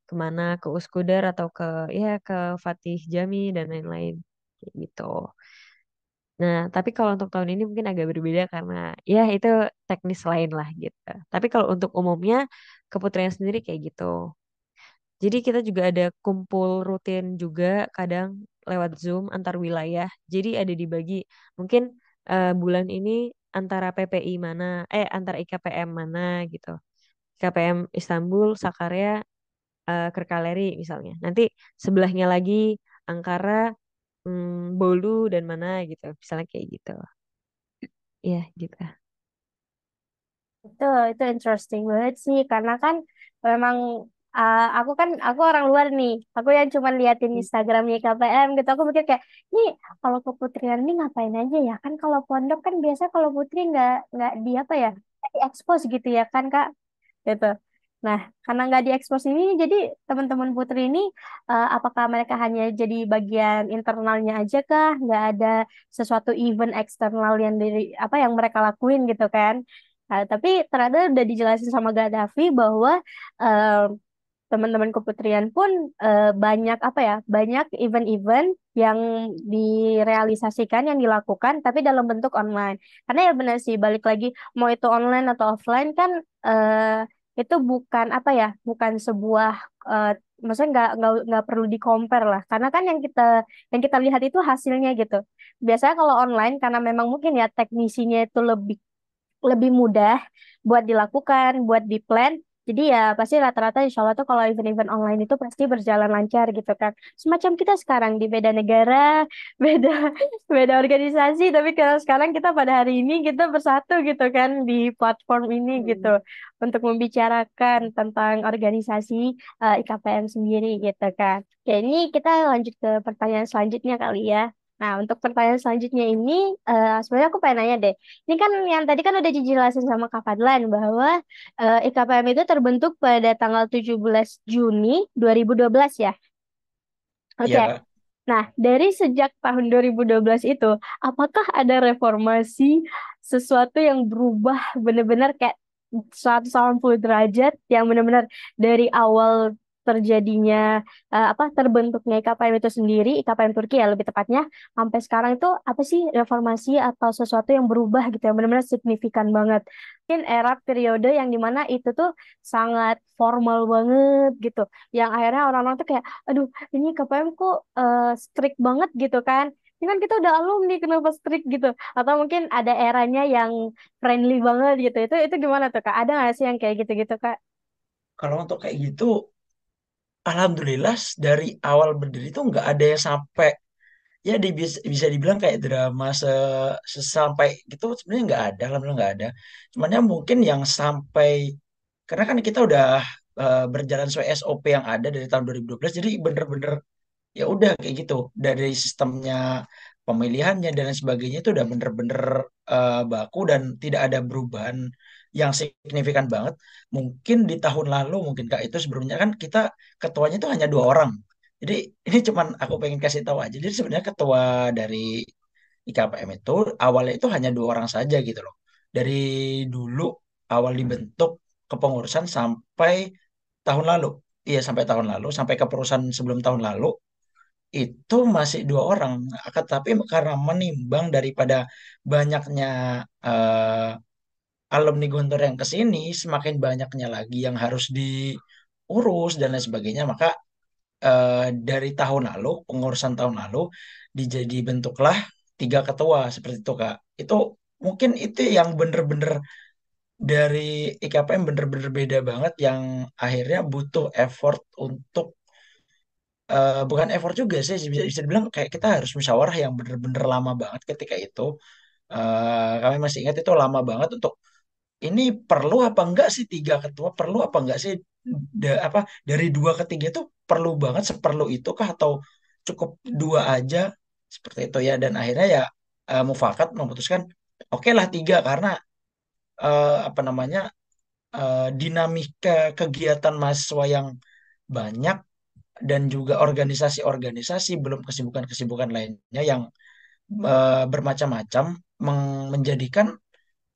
ke mana ke Uskudar atau ke ya ke Fatih Jami dan lain-lain kayak gitu. Nah, tapi kalau untuk tahun ini mungkin agak berbeda karena ya itu teknis lain lah gitu. Tapi kalau untuk umumnya keputrian sendiri kayak gitu. Jadi kita juga ada kumpul rutin juga kadang lewat Zoom antar wilayah. Jadi ada dibagi mungkin eh, bulan ini antara PPI mana, eh antara IKPM mana gitu. IKPM Istanbul, Sakarya, eh, Kırklareli misalnya. Nanti sebelahnya lagi Ankara, hmm, Bolu dan mana gitu. Misalnya kayak gitu. Iya gitu. Itu itu interesting banget sih karena kan memang uh, aku kan aku orang luar nih. Aku yang cuma liatin Instagramnya KPM gitu. Aku mikir kayak, nih kalau keputrian ini ngapain aja ya? Kan kalau pondok kan biasa kalau putri nggak nggak di apa ya? nggak diekspos gitu ya kan Kak? Gitu. Nah, karena nggak diekspos ini, jadi teman-teman putri ini, uh, apakah mereka hanya jadi bagian internalnya aja kah? Nggak ada sesuatu event eksternal yang dari apa yang mereka lakuin gitu kan? Nah, tapi ternyata udah dijelasin sama Gaddafi bahwa eh, teman-teman keputrian pun eh, banyak apa ya banyak event-event yang direalisasikan yang dilakukan tapi dalam bentuk online karena ya benar sih balik lagi mau itu online atau offline kan eh, itu bukan apa ya bukan sebuah eh, maksudnya nggak nggak nggak perlu di compare lah karena kan yang kita yang kita lihat itu hasilnya gitu biasanya kalau online karena memang mungkin ya teknisinya itu lebih lebih mudah buat dilakukan, buat diplan. Jadi ya pasti rata-rata insya Allah tuh kalau event-event online itu pasti berjalan lancar gitu kan. Semacam kita sekarang di beda negara, beda beda organisasi, tapi kalau sekarang kita pada hari ini kita bersatu gitu kan di platform ini gitu Hmm. untuk membicarakan tentang organisasi eh, IKPM sendiri gitu kan. Oke, ini kita lanjut ke pertanyaan selanjutnya kali ya. Nah, untuk pertanyaan selanjutnya ini, eh, sebenarnya aku pengen nanya deh. Ini kan yang tadi kan udah dijelasin sama Kak Fadlan bahwa eh, IKPM itu terbentuk pada tanggal 17 Juni 2012 ya. Oke. Kak. Nah, dari sejak tahun 2012 itu, apakah ada reformasi sesuatu yang berubah benar-benar kayak 180 derajat yang benar-benar dari awal terjadinya eh, apa terbentuknya IKPM itu sendiri, IKPM Turki ya lebih tepatnya, sampai sekarang itu apa sih reformasi atau sesuatu yang berubah gitu yang benar-benar signifikan banget. Mungkin era periode yang di mana itu tuh sangat formal banget gitu, yang akhirnya orang-orang tuh kayak, aduh ini KPM kok eh, strict banget gitu kan. Ini kan kita udah alumni kenapa strict gitu? Atau mungkin ada eranya yang friendly banget gitu. Itu itu gimana tuh Kak? Ada nggak sih yang kayak gitu-gitu Kak? Kalau untuk kayak gitu, alhamdulillah dari awal berdiri tuh nggak ada yang sampai ya di, bisa, dibilang kayak drama se, sesampai gitu sebenarnya nggak ada alhamdulillah nggak ada. Cuman ya mungkin yang sampai karena kan kita udah eh, berjalan sesuai SOP yang ada dari tahun 2012 jadi bener-bener ya udah kayak gitu dari sistemnya pemilihannya dan lain sebagainya itu udah bener-bener eh, baku dan tidak ada perubahan yang signifikan banget. Mungkin di tahun lalu mungkin kak itu sebelumnya kan kita ketuanya itu hanya dua orang. Jadi ini cuman aku pengen kasih tahu aja. Jadi sebenarnya ketua dari IKPM itu awalnya itu hanya dua orang saja gitu loh. Dari dulu awal dibentuk kepengurusan sampai tahun lalu. Iya sampai tahun lalu sampai kepengurusan sebelum tahun lalu itu masih dua orang. Tapi karena menimbang daripada banyaknya eh, alumni Gontor yang ke sini, semakin banyaknya lagi yang harus diurus dan lain sebagainya, maka eh, dari tahun lalu, pengurusan tahun lalu, dijadi bentuklah tiga ketua seperti itu, Kak. Itu mungkin itu yang bener-bener dari IKPM bener-bener beda banget yang akhirnya butuh effort untuk eh, bukan effort juga sih bisa, bisa dibilang kayak kita harus musyawarah yang bener-bener lama banget ketika itu Eh, kami masih ingat itu lama banget untuk ini perlu apa enggak sih tiga ketua? Perlu apa enggak sih da- apa dari dua ke tiga itu perlu banget seperlu itu kah atau cukup dua aja? Seperti itu ya dan akhirnya ya eh, mufakat memutuskan oke lah tiga karena eh, apa namanya eh, dinamika kegiatan mahasiswa yang banyak dan juga organisasi-organisasi belum kesibukan-kesibukan lainnya yang eh, bermacam-macam menjadikan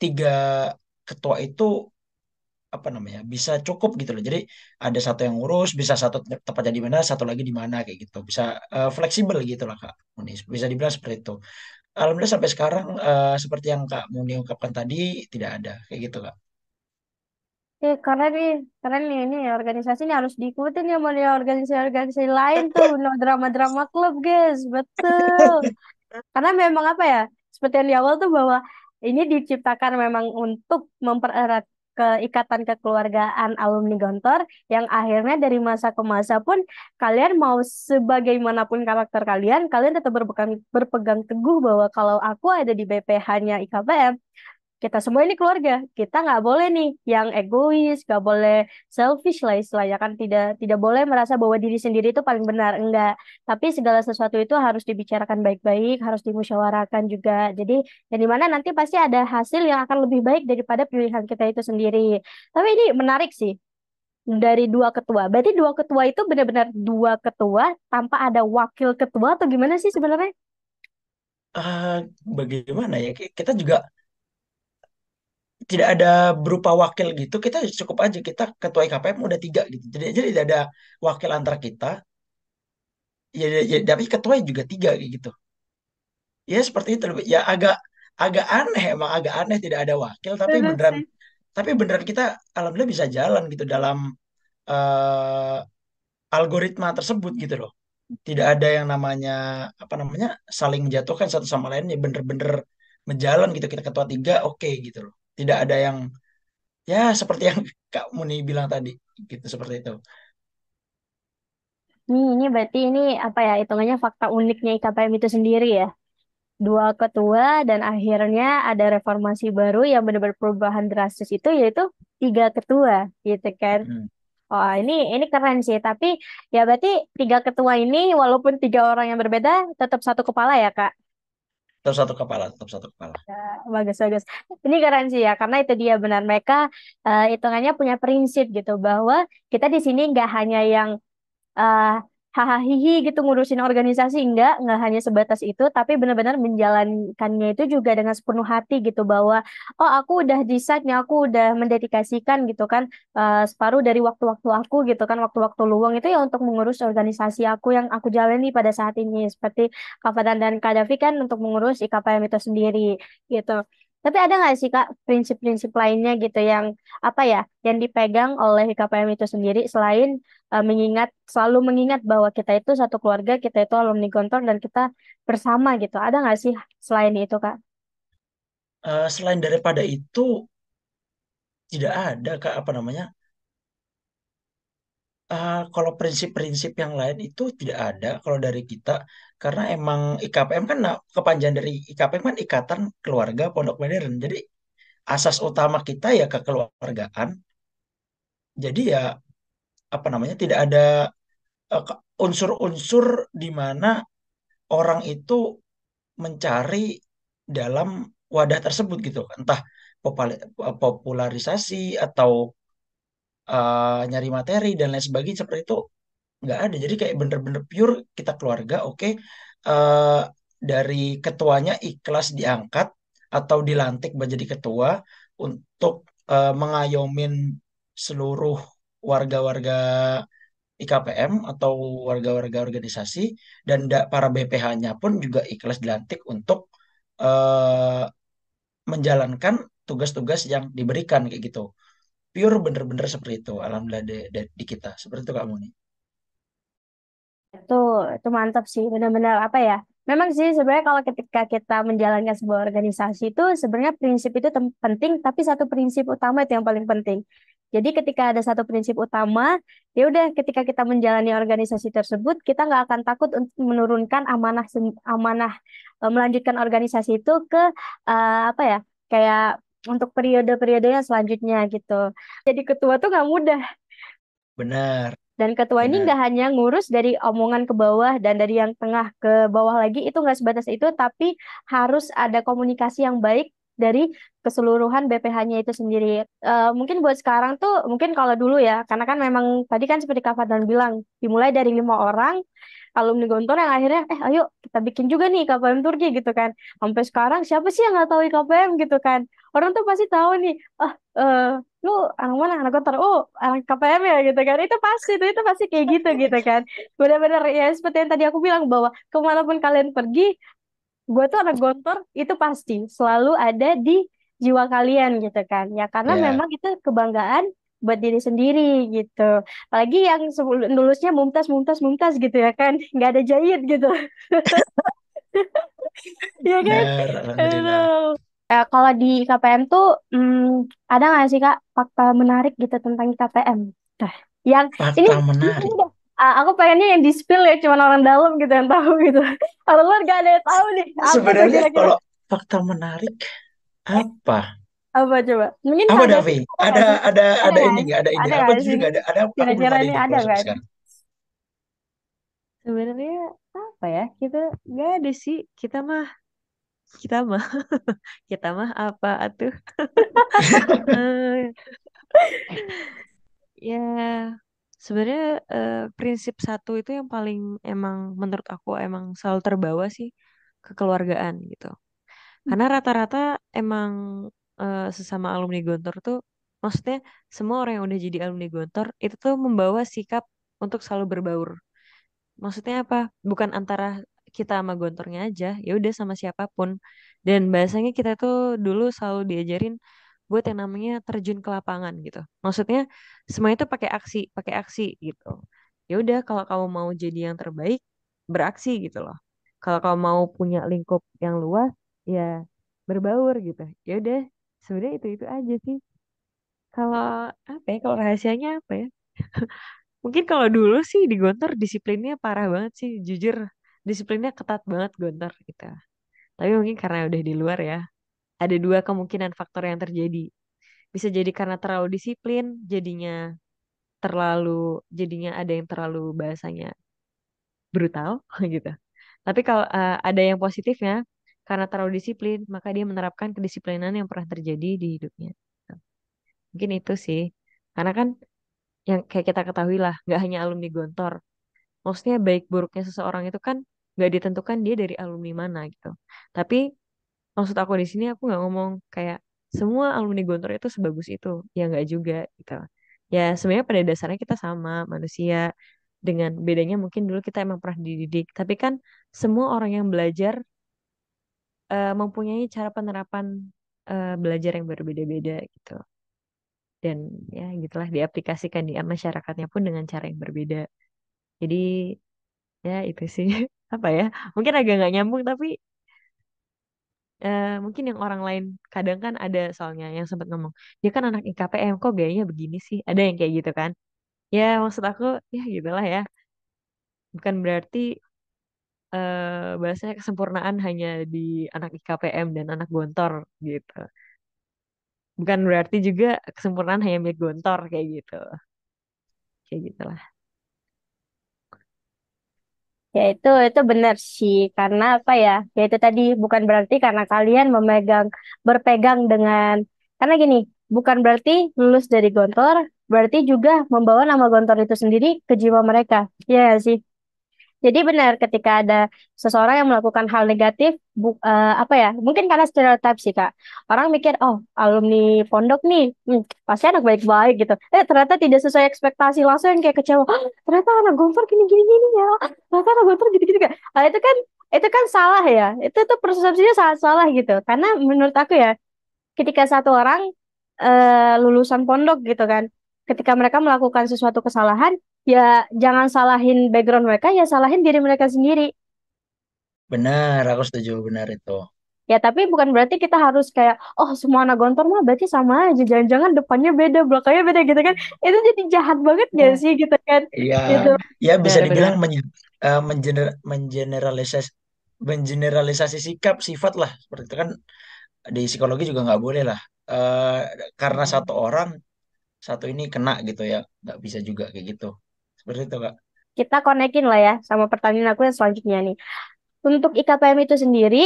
tiga ketua itu apa namanya bisa cukup gitu loh. Jadi ada satu yang ngurus, bisa satu tepatnya di mana, satu lagi di mana kayak gitu. Bisa eh, fleksibel gitu lah Kak Muni. Bisa dibilang seperti itu. Alhamdulillah sampai sekarang eh, seperti yang Kak Muni ungkapkan tadi tidak ada kayak gitu Kak. Eh, karena nih, karena nih ini organisasi ini harus diikutin ya sama nih organisasi-organisasi lain tuh, no drama-drama klub, guys, betul. Karena memang apa ya, seperti yang di awal tuh bahwa ini diciptakan memang untuk mempererat keikatan kekeluargaan alumni Gontor yang akhirnya dari masa ke masa pun kalian mau sebagaimanapun karakter kalian, kalian tetap berpegang, berpegang teguh bahwa kalau aku ada di BPH-nya IKPM, kita semua ini keluarga. Kita nggak boleh nih yang egois, nggak boleh selfish lah istilahnya kan tidak tidak boleh merasa bahwa diri sendiri itu paling benar. Enggak. Tapi segala sesuatu itu harus dibicarakan baik-baik, harus dimusyawarahkan juga. Jadi yang di mana nanti pasti ada hasil yang akan lebih baik daripada pilihan kita itu sendiri. Tapi ini menarik sih dari dua ketua. Berarti dua ketua itu benar-benar dua ketua tanpa ada wakil ketua atau gimana sih sebenarnya? Eh, bagaimana ya kita juga tidak ada berupa wakil gitu, kita cukup aja kita ketua IKPM udah tiga gitu. Jadi jadi tidak ada wakil antara kita. Ya, ya, ya, tapi ketua juga tiga gitu. Ya seperti itu. Ya agak agak aneh emang agak aneh tidak ada wakil. Tapi beneran tapi beneran kita alhamdulillah bisa jalan gitu dalam eh, algoritma tersebut gitu loh. Tidak ada yang namanya apa namanya saling menjatuhkan satu sama lain. Ya bener-bener menjalan gitu kita ketua tiga oke gitu loh. Tidak ada yang ya seperti yang Kak Muni bilang tadi gitu seperti itu. Nih, ini berarti ini apa ya hitungannya fakta uniknya IKPM itu sendiri ya. Dua ketua dan akhirnya ada reformasi baru yang benar-benar perubahan drastis itu yaitu tiga ketua gitu kan. Hmm. Oh, ini ini keren sih. Tapi ya berarti tiga ketua ini walaupun tiga orang yang berbeda tetap satu kepala ya, Kak. Tetap satu kepala, tetap satu kepala. Ya, bagus bagus. Ini keren sih ya karena itu dia benar mereka eh, hitungannya punya prinsip gitu bahwa kita di sini nggak hanya yang eh hahaha gitu ngurusin organisasi. Enggak enggak hanya sebatas itu tapi benar-benar menjalankannya itu juga dengan sepenuh hati gitu bahwa oh aku udah decide-nya aku udah mendedikasikan gitu kan eh, separuh dari waktu-waktu aku gitu kan waktu-waktu luang. Itu ya untuk mengurus organisasi aku yang aku jalani pada saat ini. Seperti Kak Fadan dan Kak Davi kan untuk mengurus IKPM itu sendiri gitu tapi ada nggak sih Kak prinsip-prinsip lainnya gitu yang apa ya yang dipegang oleh IKPM itu sendiri selain eh, mengingat selalu mengingat bahwa kita itu satu keluarga, kita itu alumni Gontor dan kita bersama gitu. Ada nggak sih selain itu, Kak? Eh, selain daripada itu tidak ada Kak apa namanya Ah, kalau prinsip-prinsip yang lain itu tidak ada kalau dari kita karena emang IKPM kan nah, kepanjangan dari IKPM kan Ikatan Keluarga Pondok Modern. Jadi asas utama kita ya kekeluargaan. Jadi ya apa namanya tidak ada eh, unsur-unsur di mana orang itu mencari dalam wadah tersebut gitu. Entah popali- popularisasi atau eh, nyari materi dan lain sebagainya seperti itu nggak ada. Jadi kayak bener-bener pure kita keluarga oke Eh, dari ketuanya ikhlas diangkat atau dilantik menjadi ketua untuk eh, mengayomin seluruh warga-warga IKPM atau warga-warga organisasi dan da- para BPH-nya pun juga ikhlas dilantik untuk eh, menjalankan tugas-tugas yang diberikan kayak gitu pure bener-bener seperti itu alhamdulillah di, di, kita seperti itu kamu nih Itu, itu mantap sih, benar-benar apa ya? Memang sih sebenarnya kalau ketika kita menjalankan sebuah organisasi itu sebenarnya prinsip itu penting, tapi satu prinsip utama itu yang paling penting. Jadi ketika ada satu prinsip utama, ya udah ketika kita menjalani organisasi tersebut, kita nggak akan takut untuk menurunkan amanah amanah eh, melanjutkan organisasi itu ke eh, apa ya? Kayak untuk periode-periode yang selanjutnya gitu. Jadi ketua tuh nggak mudah. benar Dan ketua ini benar nggak hanya ngurus dari omongan ke bawah dan dari yang tengah ke bawah lagi, itu nggak sebatas itu, tapi harus ada komunikasi yang baik dari keseluruhan BPH-nya itu sendiri. Eh, mungkin buat sekarang tuh, mungkin kalau dulu ya, karena kan memang tadi kan seperti Kak Fadlan bilang, dimulai dari lima orang, alumni Gontor yang akhirnya, eh ayo kita bikin juga nih KPM Turki gitu kan. Sampai sekarang siapa sih yang nggak tahu KPM gitu kan. Orang tuh pasti tahu nih, oh eh lu anak mana? Anak Gontor oh anak KPM ya gitu kan. Itu pasti itu itu pasti kayak gitu gitu kan. Benar-benar ya seperti yang tadi aku bilang bahwa ke mana pun kalian pergi gue tuh anak Gontor itu pasti selalu ada di jiwa kalian gitu kan. Ya karena ya. memang itu kebanggaan buat diri sendiri gitu. Apalagi yang sebelum lulusnya mumtaz mumtaz mumtaz gitu ya kan. Nggak ada jahit gitu. Ya kan? Benar. Eh, kalau di KPM tuh hmm, ada nggak sih Kak fakta menarik gitu tentang KPM? Nah, yang ini, fakta ini menarik. udah, ah, aku pengennya yang di spill ya cuma orang dalam gitu yang tahu gitu. Orang luar gak ada yang tahu nih apa sebenarnya kira-kira? kalau fakta menarik apa? Apa coba? Mungkin apa Davi ada ada ada Ada ada ini nggak? Ada ide Ada apa nggak ada ada belum Kira-kira ide ada nggak Sebenarnya apa ya? Kita nggak ada sih. Kita mah, kita mah, kita mah apa atuh? Eh, ya, sebenarnya eh, prinsip satu itu yang paling emang menurut aku emang selalu terbawa sih kekeluargaan gitu. Karena rata-rata emang eh, sesama alumni Gontor tuh, maksudnya semua orang yang udah jadi alumni Gontor itu tuh membawa sikap untuk selalu berbaur. Maksudnya apa? Bukan antara kita sama Gontornya aja, ya udah sama siapa pun. Dan bahasanya kita tuh dulu selalu diajarin buat yang namanya terjun ke lapangan gitu. Maksudnya semua itu pakai aksi, pakai aksi gitu. Ya udah kalau kamu mau jadi yang terbaik, beraksi gitu loh. Kalau kamu mau punya lingkup yang luas, ya berbaur gitu. Ya udah, sebenarnya itu itu aja sih. Kalau apa ya? Kalau rahasianya apa ya? Mungkin kalau dulu sih di Gontor disiplinnya parah banget sih, jujur. Disiplinnya ketat banget Gontor gitu. Tapi mungkin karena udah di luar ya, ada dua kemungkinan faktor yang terjadi. Bisa jadi karena terlalu disiplin, jadinya terlalu, jadinya ada yang terlalu bahasanya brutal gitu. Tapi kalau eh, ada yang positifnya, karena terlalu disiplin, maka dia menerapkan kedisiplinan yang pernah terjadi di hidupnya. Mungkin itu sih. Karena kan yang kayak kita ketahui lah, nggak hanya alumni Gontor. Maksudnya baik buruknya seseorang itu kan nggak ditentukan dia dari alumni mana gitu. Tapi maksud aku di sini aku nggak ngomong kayak semua alumni Gontor itu sebagus itu. Ya nggak juga gitu. Ya sebenarnya pada dasarnya kita sama manusia dengan bedanya mungkin dulu kita emang pernah dididik. Tapi kan semua orang yang belajar eh, mempunyai cara penerapan eh, belajar yang berbeda-beda gitu. Dan ya gitulah diaplikasikan di masyarakatnya pun dengan cara yang berbeda. Jadi ya itu sih apa ya mungkin agak nggak nyambung tapi eh, mungkin yang orang lain kadang kan ada soalnya yang sempat ngomong dia kan anak IKPM kok gayanya begini sih ada yang kayak gitu kan Ya, maksud aku ya gitulah ya. Bukan berarti eh bahasanya kesempurnaan hanya di anak IKPM dan anak Gontor gitu. Bukan berarti juga kesempurnaan hanya milik Gontor kayak gitu. Kayak gitulah. Ya itu itu benar sih karena apa ya? Ya itu tadi bukan berarti karena kalian memegang berpegang dengan karena gini, bukan berarti lulus dari Gontor berarti juga membawa nama Gontor itu sendiri ke jiwa mereka. Ya sih? Jadi benar ketika ada seseorang yang melakukan hal negatif, bu, eh, apa ya? Mungkin karena stereotip sih Kak. Orang mikir, oh alumni pondok nih, hmm, pasti anak baik-baik gitu. Eh ternyata tidak sesuai ekspektasi langsung yang kayak kecewa. "Ah, ternyata anak Gontor gini-gini gini ya. Ternyata anak Gontor gitu-gitu kan. Nah, itu kan itu kan salah ya. Itu tuh persepsinya sangat salah gitu. Karena menurut aku ya, ketika satu orang eh, lulusan pondok gitu kan, ketika mereka melakukan sesuatu kesalahan, ya jangan salahin background mereka, ya salahin diri mereka sendiri. Benar, aku setuju benar itu. Ya tapi bukan berarti kita harus kayak, oh semua anak gontor mah berarti sama aja, jangan-jangan depannya beda, belakangnya beda gitu kan. Itu jadi jahat banget gak Oh. sih gitu kan. Iya, Gitu. ya bisa dibilang men- eh, mengener- mengeneralisasi mengeneralisasi sikap sifat lah seperti itu kan di psikologi juga nggak boleh lah Eh, karena satu orang satu ini kena gitu ya nggak bisa juga kayak gitu seperti itu kak Kita konekin lah ya sama pertanyaan aku yang selanjutnya nih. Untuk IKPM itu sendiri,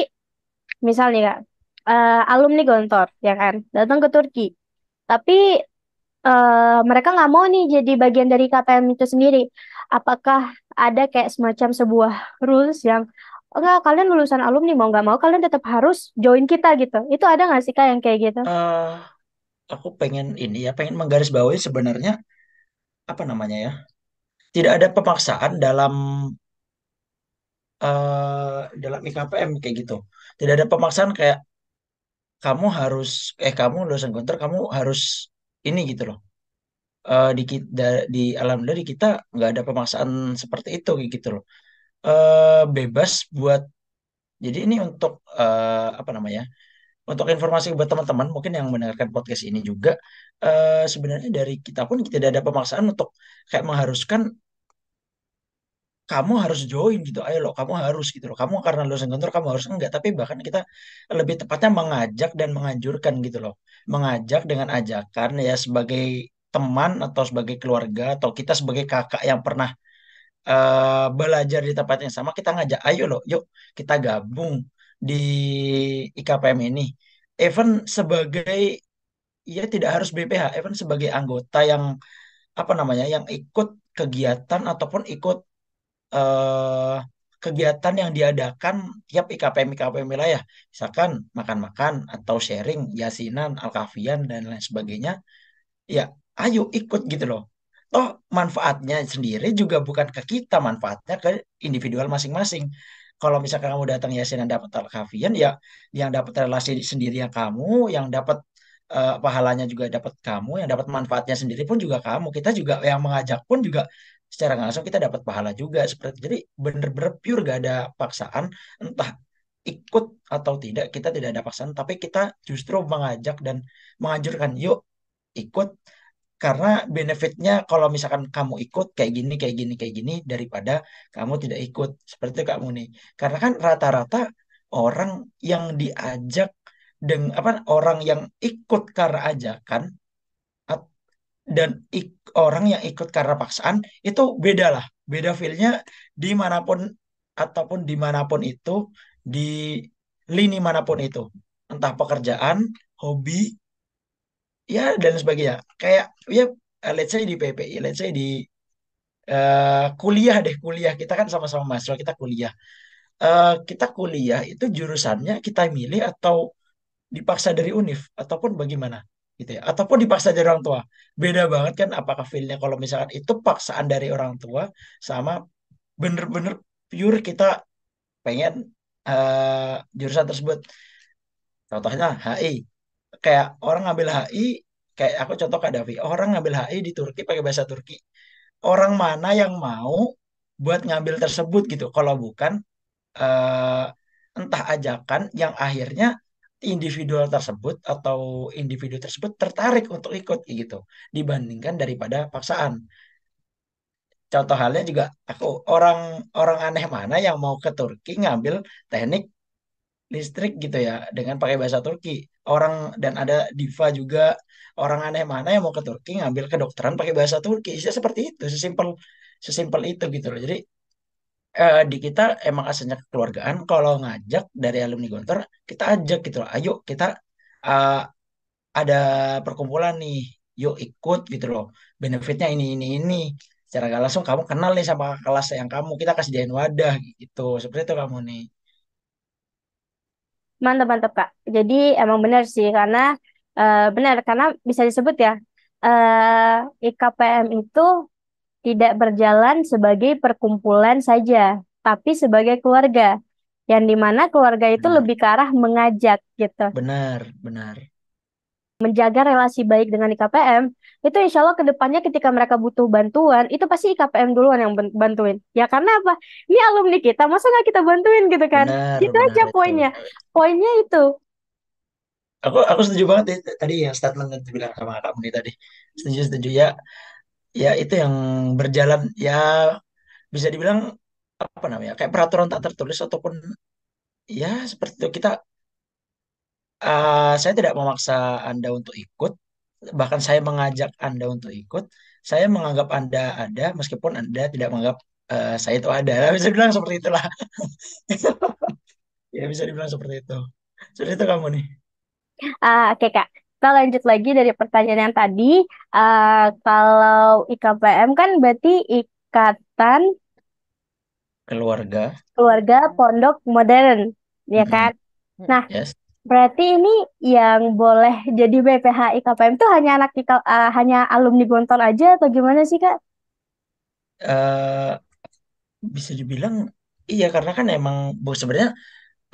misalnya Kak, eh, alumni gontor, ya kan, datang ke Turki. Tapi eh, mereka nggak mau nih jadi bagian dari KPM itu sendiri. Apakah ada kayak semacam sebuah rules yang "Oh, enggak kalian lulusan alumni mau nggak mau kalian tetap harus join kita gitu. Itu ada nggak sih Kak yang kayak gitu? eh aku pengen ini ya pengen menggarisbawahi sebenarnya apa namanya ya tidak ada pemaksaan dalam eh dalam IKPM kayak gitu. Tidak ada pemaksaan kayak kamu harus eh kamu lulusan konter kamu harus ini gitu loh. Eh, di kita di alhamdulillah di kita nggak ada pemaksaan seperti itu kayak gitu loh. Eh bebas buat jadi ini untuk eh, apa namanya untuk informasi buat teman-teman mungkin yang mendengarkan podcast ini juga eh, sebenarnya dari kita pun tidak ada pemaksaan untuk kayak mengharuskan kamu harus join gitu ayo loh kamu harus gitu loh. Kamu karena lulusan kantor kamu harus enggak. Tapi bahkan kita lebih tepatnya mengajak dan menganjurkan gitu loh. Mengajak dengan ajakan ya sebagai teman atau sebagai keluarga atau kita sebagai kakak yang pernah eh, belajar di tempat yang sama kita ngajak ayo loh yuk kita gabung di IKPM ini. Even sebagai ya tidak harus BPH even sebagai anggota yang apa namanya yang ikut kegiatan ataupun ikut eh, kegiatan yang diadakan tiap IKPM IKPM wilayah misalkan makan-makan atau sharing yasinan alkafian dan lain sebagainya ya ayo ikut gitu loh. Toh manfaatnya sendiri juga bukan ke kita, manfaatnya ke individual masing-masing. Kalau misalkan kamu datang yasin dan dapat al-kafian, ya yang dapat relasi sendiri yang kamu, yang dapat eh, pahalanya juga dapat kamu, yang dapat manfaatnya sendiri pun juga kamu. Kita juga yang mengajak pun juga secara langsung kita dapat pahala juga seperti. Jadi bener-bener pure gak ada paksaan, entah ikut atau tidak, kita tidak ada paksaan, tapi kita justru mengajak dan menganjurkan, yuk ikut. Karena benefitnya kalau misalkan kamu ikut kayak gini kayak gini kayak gini daripada kamu tidak ikut. Seperti itu kamu nih karena kan rata-rata orang yang diajak dengan apa orang yang ikut karena ajakan dan ik- orang yang ikut karena paksaan itu beda lah beda feelnya di mana pun ataupun di mana pun itu di lini mana pun itu. Entah pekerjaan hobi ya dan sebagainya. Kayak ya let's say di PPI let's say di eh, kuliah deh kuliah. Kita kan sama-sama mahasiswa kita kuliah. Eh, kita kuliah itu jurusannya kita milih atau dipaksa dari univ ataupun bagaimana gitu ya. Ataupun dipaksa dari orang tua. Beda banget kan apakah feelnya kalau misalkan itu paksaan dari orang tua sama bener-bener pure kita pengen eh, jurusan tersebut. Contohnya HI kayak orang ngambil HI kayak aku contoh Kak Davi. Orang ngambil HI di Turki pakai bahasa Turki. Orang mana yang mau buat ngambil tersebut gitu. Kalau bukan eh, entah ajakan yang akhirnya individual tersebut atau individu tersebut tertarik untuk ikut gitu dibandingkan daripada paksaan contoh halnya juga aku orang orang aneh mana yang mau ke Turki ngambil teknik listrik gitu ya dengan pakai bahasa Turki. Orang dan ada diva juga orang aneh mana yang mau ke Turki ngambil kedokteran pakai bahasa Turki. Ya, seperti itu, sesimpel sesimpel itu gitu loh. Jadi eh, di kita emang asalnya kekeluargaan. Kalau ngajak dari alumni Gontor, kita ajak gitu loh. Ayo kita eh, ada perkumpulan nih, yuk ikut gitu loh. Benefitnya ini ini ini. Secara gak langsung kamu kenal nih sama kelas yang kamu, kita kasih jain wadah gitu. Seperti itu kamu nih. Mantap, mantap, Kak. Jadi emang benar sih, karena eh, benar, karena bisa disebut ya, eh, IKPM itu tidak berjalan sebagai perkumpulan saja, tapi sebagai keluarga. Yang di mana keluarga itu Benar, lebih ke arah mengajak gitu. benar, benar. Menjaga relasi baik dengan IKPM, itu insya Allah ke depannya ketika mereka butuh bantuan, itu pasti IKPM duluan yang bantuin. Ya karena apa? Ini alumni kita, masa nggak kita bantuin gitu kan? Benar, Itu benar aja itu. poinnya. Poinnya itu. Aku aku setuju banget ya, tadi yang statement yang dibilang sama kamu nih tadi. Setuju, setuju ya. Ya itu yang berjalan ya bisa dibilang apa namanya? Kayak peraturan tak tertulis ataupun ya seperti itu kita eh, saya tidak memaksa Anda untuk ikut, bahkan saya mengajak Anda untuk ikut. Saya menganggap Anda ada meskipun Anda tidak menganggap eh, saya itu ada. Bisa dibilang seperti itulah. Ya bisa dibilang seperti itu. Seperti itu kamu nih. Ah, oke Kak, kita lanjut lagi dari pertanyaan yang tadi. Ah, kalau IKPM kan berarti Ikatan Keluarga. Keluarga Pondok Modern, ya kan? Nah, Yes. berarti ini yang boleh jadi BPH IKPM itu hanya anak IK, ah, hanya alumni Gontor aja atau gimana sih Kak? eh bisa dibilang iya karena kan emang bu sebenarnya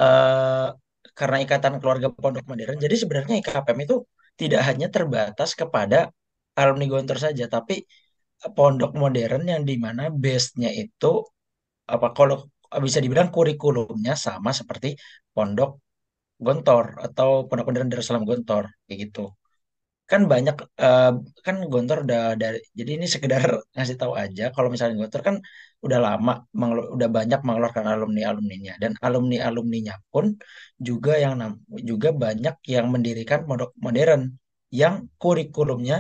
eh karena ikatan keluarga pondok modern jadi sebenarnya IKPM itu tidak hanya terbatas kepada alumni Gontor saja tapi pondok modern yang di mana base-nya itu apa kalau bisa dibilang kurikulumnya sama seperti pondok Gontor atau pondok modern Darussalam Gontor kayak gitu kan banyak eh, kan Gontor udah dari jadi ini sekedar ngasih tahu aja kalau misalnya Gontor kan udah lama udah banyak mengeluarkan alumni alumninya dan alumni alumninya pun juga yang juga banyak yang mendirikan pondok modern yang kurikulumnya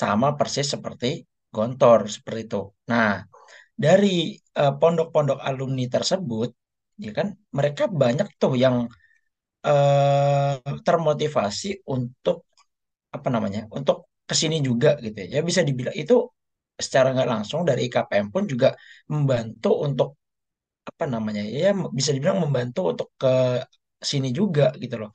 sama persis seperti Gontor seperti itu. Nah dari eh, pondok-pondok alumni tersebut ya kan mereka banyak tuh yang eh, termotivasi untuk apa namanya untuk ke sini juga gitu ya. Ya bisa dibilang itu secara nggak langsung dari IKPM pun juga membantu untuk apa namanya ya bisa dibilang membantu untuk ke sini juga gitu loh.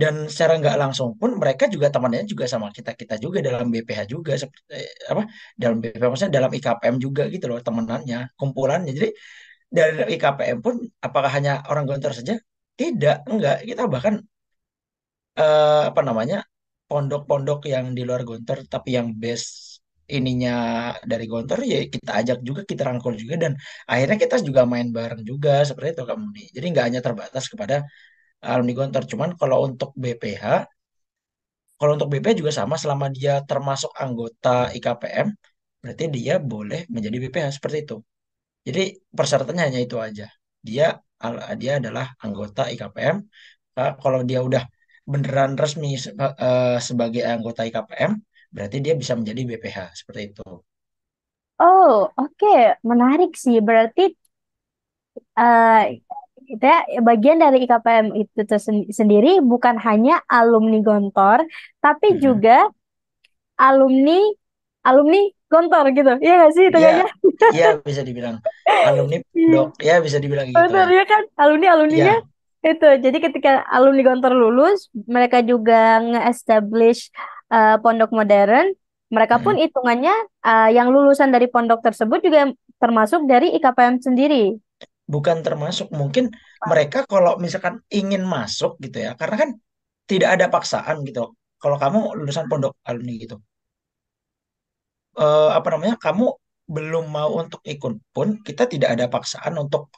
Dan secara nggak langsung pun mereka juga temannya juga sama kita kita juga dalam BPH juga seperti eh, apa dalam BPH maksudnya dalam IKPM juga gitu loh temenannya kumpulannya. Jadi dari IKPM pun apakah hanya orang Gontor saja? Tidak, enggak. Kita bahkan eh, apa namanya pondok-pondok yang di luar Gontor tapi yang base ininya dari Gontor ya kita ajak juga kita rangkul juga dan akhirnya kita juga main bareng juga seperti itu kamu nih jadi nggak hanya terbatas kepada alumni Gontor cuman kalau untuk BPH kalau untuk BPH juga sama selama dia termasuk anggota IKPM berarti dia boleh menjadi BPH seperti itu. Jadi persyaratannya hanya itu aja. Dia dia adalah anggota IKPM kalau dia udah beneran resmi se- eh, sebagai anggota IKPM, berarti dia bisa menjadi BPH seperti itu. Oh, oke, Menarik sih. Berarti eh kita bagian dari IKPM itu sendiri bukan hanya alumni Gontor, tapi Mm-mm. juga alumni alumni Gontor gitu. Iya nggak sih itu Ya, kayaknya? ya bisa dibilang alumni Iya, dok, ya bisa dibilang gitu benar ya. ya kan? Alumni-alumninya Ya, itu. Jadi ketika alumni Gontor lulus, mereka juga nge-establish eh, pondok modern. Mereka pun mm-mm. hitungannya eh, yang lulusan dari pondok tersebut juga termasuk dari IKPM sendiri. Bukan termasuk mungkin mereka kalau misalkan ingin masuk gitu ya, karena kan tidak ada paksaan gitu. Kalau kamu lulusan pondok alumni gitu, eh, apa namanya, kamu belum mau untuk ikut pun kita tidak ada paksaan untuk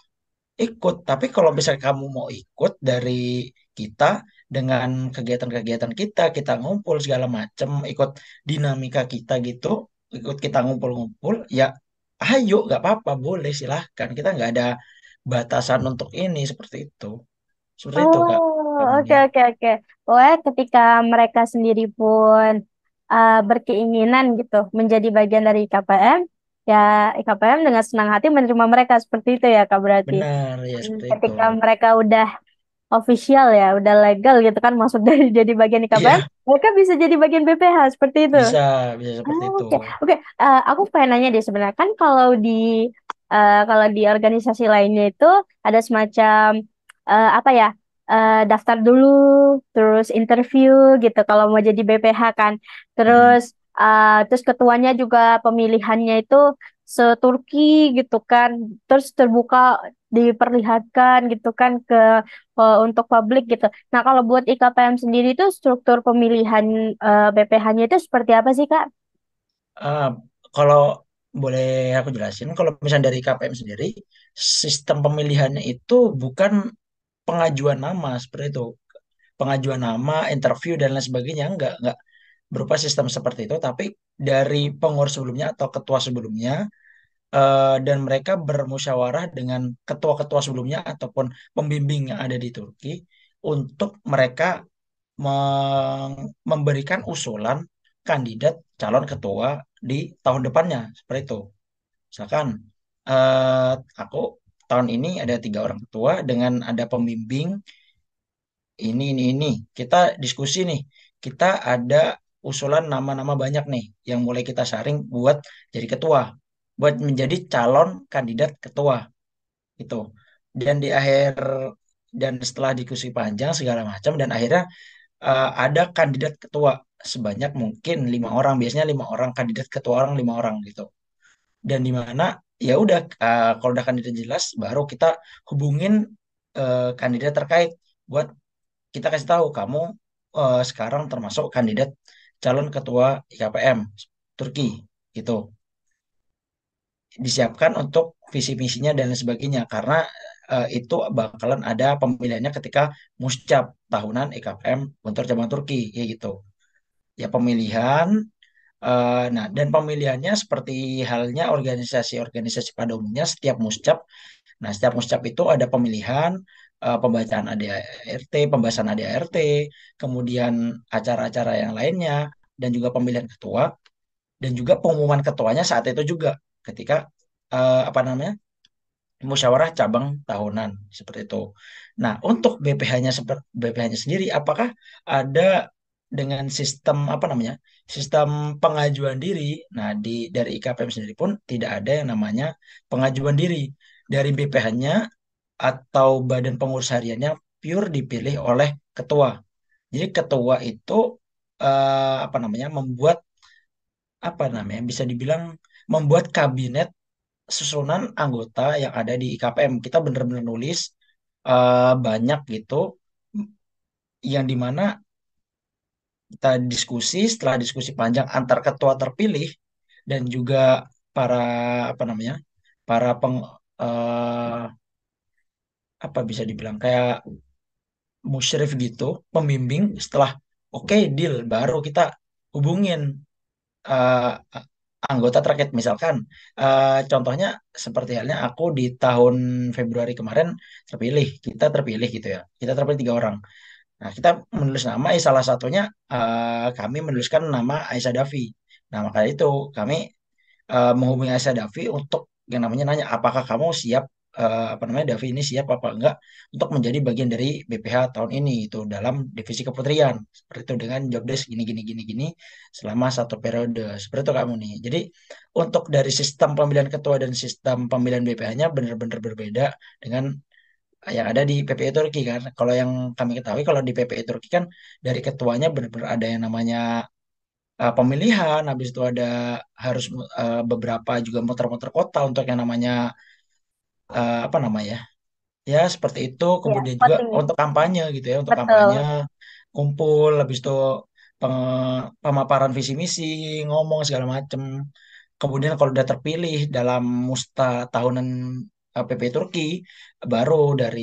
ikut. Tapi kalau misalnya kamu mau ikut dari kita dengan kegiatan-kegiatan kita, kita ngumpul segala macam, ikut dinamika kita gitu, ikut kita ngumpul-ngumpul, ya ayo nggak apa-apa boleh silahkan kita nggak ada batasan untuk ini seperti itu seperti itu kak Oh, oke oke oke. Pokoknya ketika mereka sendiri pun uh, berkeinginan gitu menjadi bagian dari IKPM, ya IKPM dengan senang hati menerima mereka seperti itu ya Kak berarti. benar ya Hmm, seperti itu Ketika mereka udah official ya, udah legal gitu kan masuk dari jadi bagian IKPM, iya mereka bisa jadi bagian BPH seperti itu. bisa bisa seperti Ah, itu Oke, oke. Eh, aku pengen nanya deh sebenarnya kan kalau di eh, kalau di organisasi lainnya itu ada semacam eh, apa ya eh, daftar dulu, terus interview gitu kalau mau jadi BPH kan. Mm. Terus eh, terus ketuanya juga pemilihannya itu seturki gitu kan. Terus terbuka diperlihatkan gitu kan ke eh, untuk publik gitu. Nah kalau buat IKPM sendiri itu struktur pemilihan eh, BPH-nya itu seperti apa sih Kak? Ah, kalau boleh aku jelasin, kalau misalnya dari KPM sendiri, sistem pemilihannya itu bukan pengajuan nama seperti itu. Pengajuan nama, interview dan lain sebagainya enggak, enggak berupa sistem seperti itu, tapi dari pengurus sebelumnya atau ketua sebelumnya eh, dan mereka bermusyawarah dengan ketua-ketua sebelumnya ataupun pembimbing yang ada di Turki untuk mereka memberikan usulan kandidat calon ketua di tahun depannya seperti itu. Misalkan eh, aku tahun ini ada tiga orang ketua dengan ada pembimbing ini ini ini. Kita diskusi nih. Kita ada usulan nama-nama banyak nih yang mulai kita saring buat jadi ketua, buat menjadi calon kandidat ketua itu. Dan di akhir dan setelah diskusi panjang segala macam dan akhirnya eh, ada kandidat ketua sebanyak mungkin lima orang biasanya lima orang kandidat ketua orang lima orang gitu dan di mana ya udah eh, kalau udah kandidat jelas baru kita hubungin eh, kandidat terkait buat kita kasih tahu kamu eh, sekarang termasuk kandidat calon ketua IKPM Turki gitu. Disiapkan untuk visi misinya dan sebagainya karena eh, itu bakalan ada pemilihannya ketika muscap tahunan IKPM Guntur Cabang Turki kayak gitu. Ya pemilihan eh, nah dan pemilihannya seperti halnya organisasi-organisasi pada umumnya setiap muscap nah setiap muscap itu ada pemilihan eh, pembacaan ADART pembahasan ADART kemudian acara-acara yang lainnya dan juga pemilihan ketua dan juga pengumuman ketuanya saat itu juga ketika eh, apa namanya musyawarah cabang tahunan seperti itu. Nah, untuk BPH-nya BPH-nya sendiri apakah ada dengan sistem apa namanya? Sistem pengajuan diri. Nah, di dari IKPM sendiri pun tidak ada yang namanya pengajuan diri. Dari BPH-nya atau badan pengurus hariannya pure dipilih oleh ketua. Jadi ketua itu eh, apa namanya? membuat apa namanya? bisa dibilang membuat kabinet susunan anggota yang ada di IKPM. Kita bener-bener nulis eh, banyak gitu, yang di mana kita diskusi, setelah diskusi panjang antar ketua terpilih dan juga para apa namanya, para peng eh, apa bisa dibilang kayak musyrif gitu, pembimbing. Setelah oke deal, baru kita hubungin eh, anggota terkait misalkan eh, contohnya seperti halnya aku di tahun Februari kemarin terpilih kita terpilih gitu ya kita terpilih tiga orang nah kita menulis nama eh, salah satunya eh, kami menuliskan nama Aisyah Dafi nah maka itu kami eh, menghubungi Aisyah Dafi untuk yang namanya nanya apakah kamu siap eh, apa namanya Davi ini siap apa enggak untuk menjadi bagian dari BPH tahun ini itu dalam divisi keputrian seperti itu dengan job desk gini gini gini gini selama satu periode. Seperti itu kamu nih jadi untuk dari sistem pemilihan ketua dan sistem pemilihan BPH-nya benar-benar berbeda dengan yang ada di PPI Turki kan. Kalau yang kami ketahui kalau di PPI Turki kan dari ketuanya benar-benar ada yang namanya eh, pemilihan. Habis itu ada harus eh, beberapa juga muter-muter kota untuk yang namanya eh, apa namanya ya seperti itu Ya, kemudian juga voting. untuk kampanye gitu ya untuk kampanye Betul. kumpul habis itu peng- pemaparan visi misi ngomong segala macem kemudian kalau udah terpilih dalam musta tahunan eh, PP Turki baru dari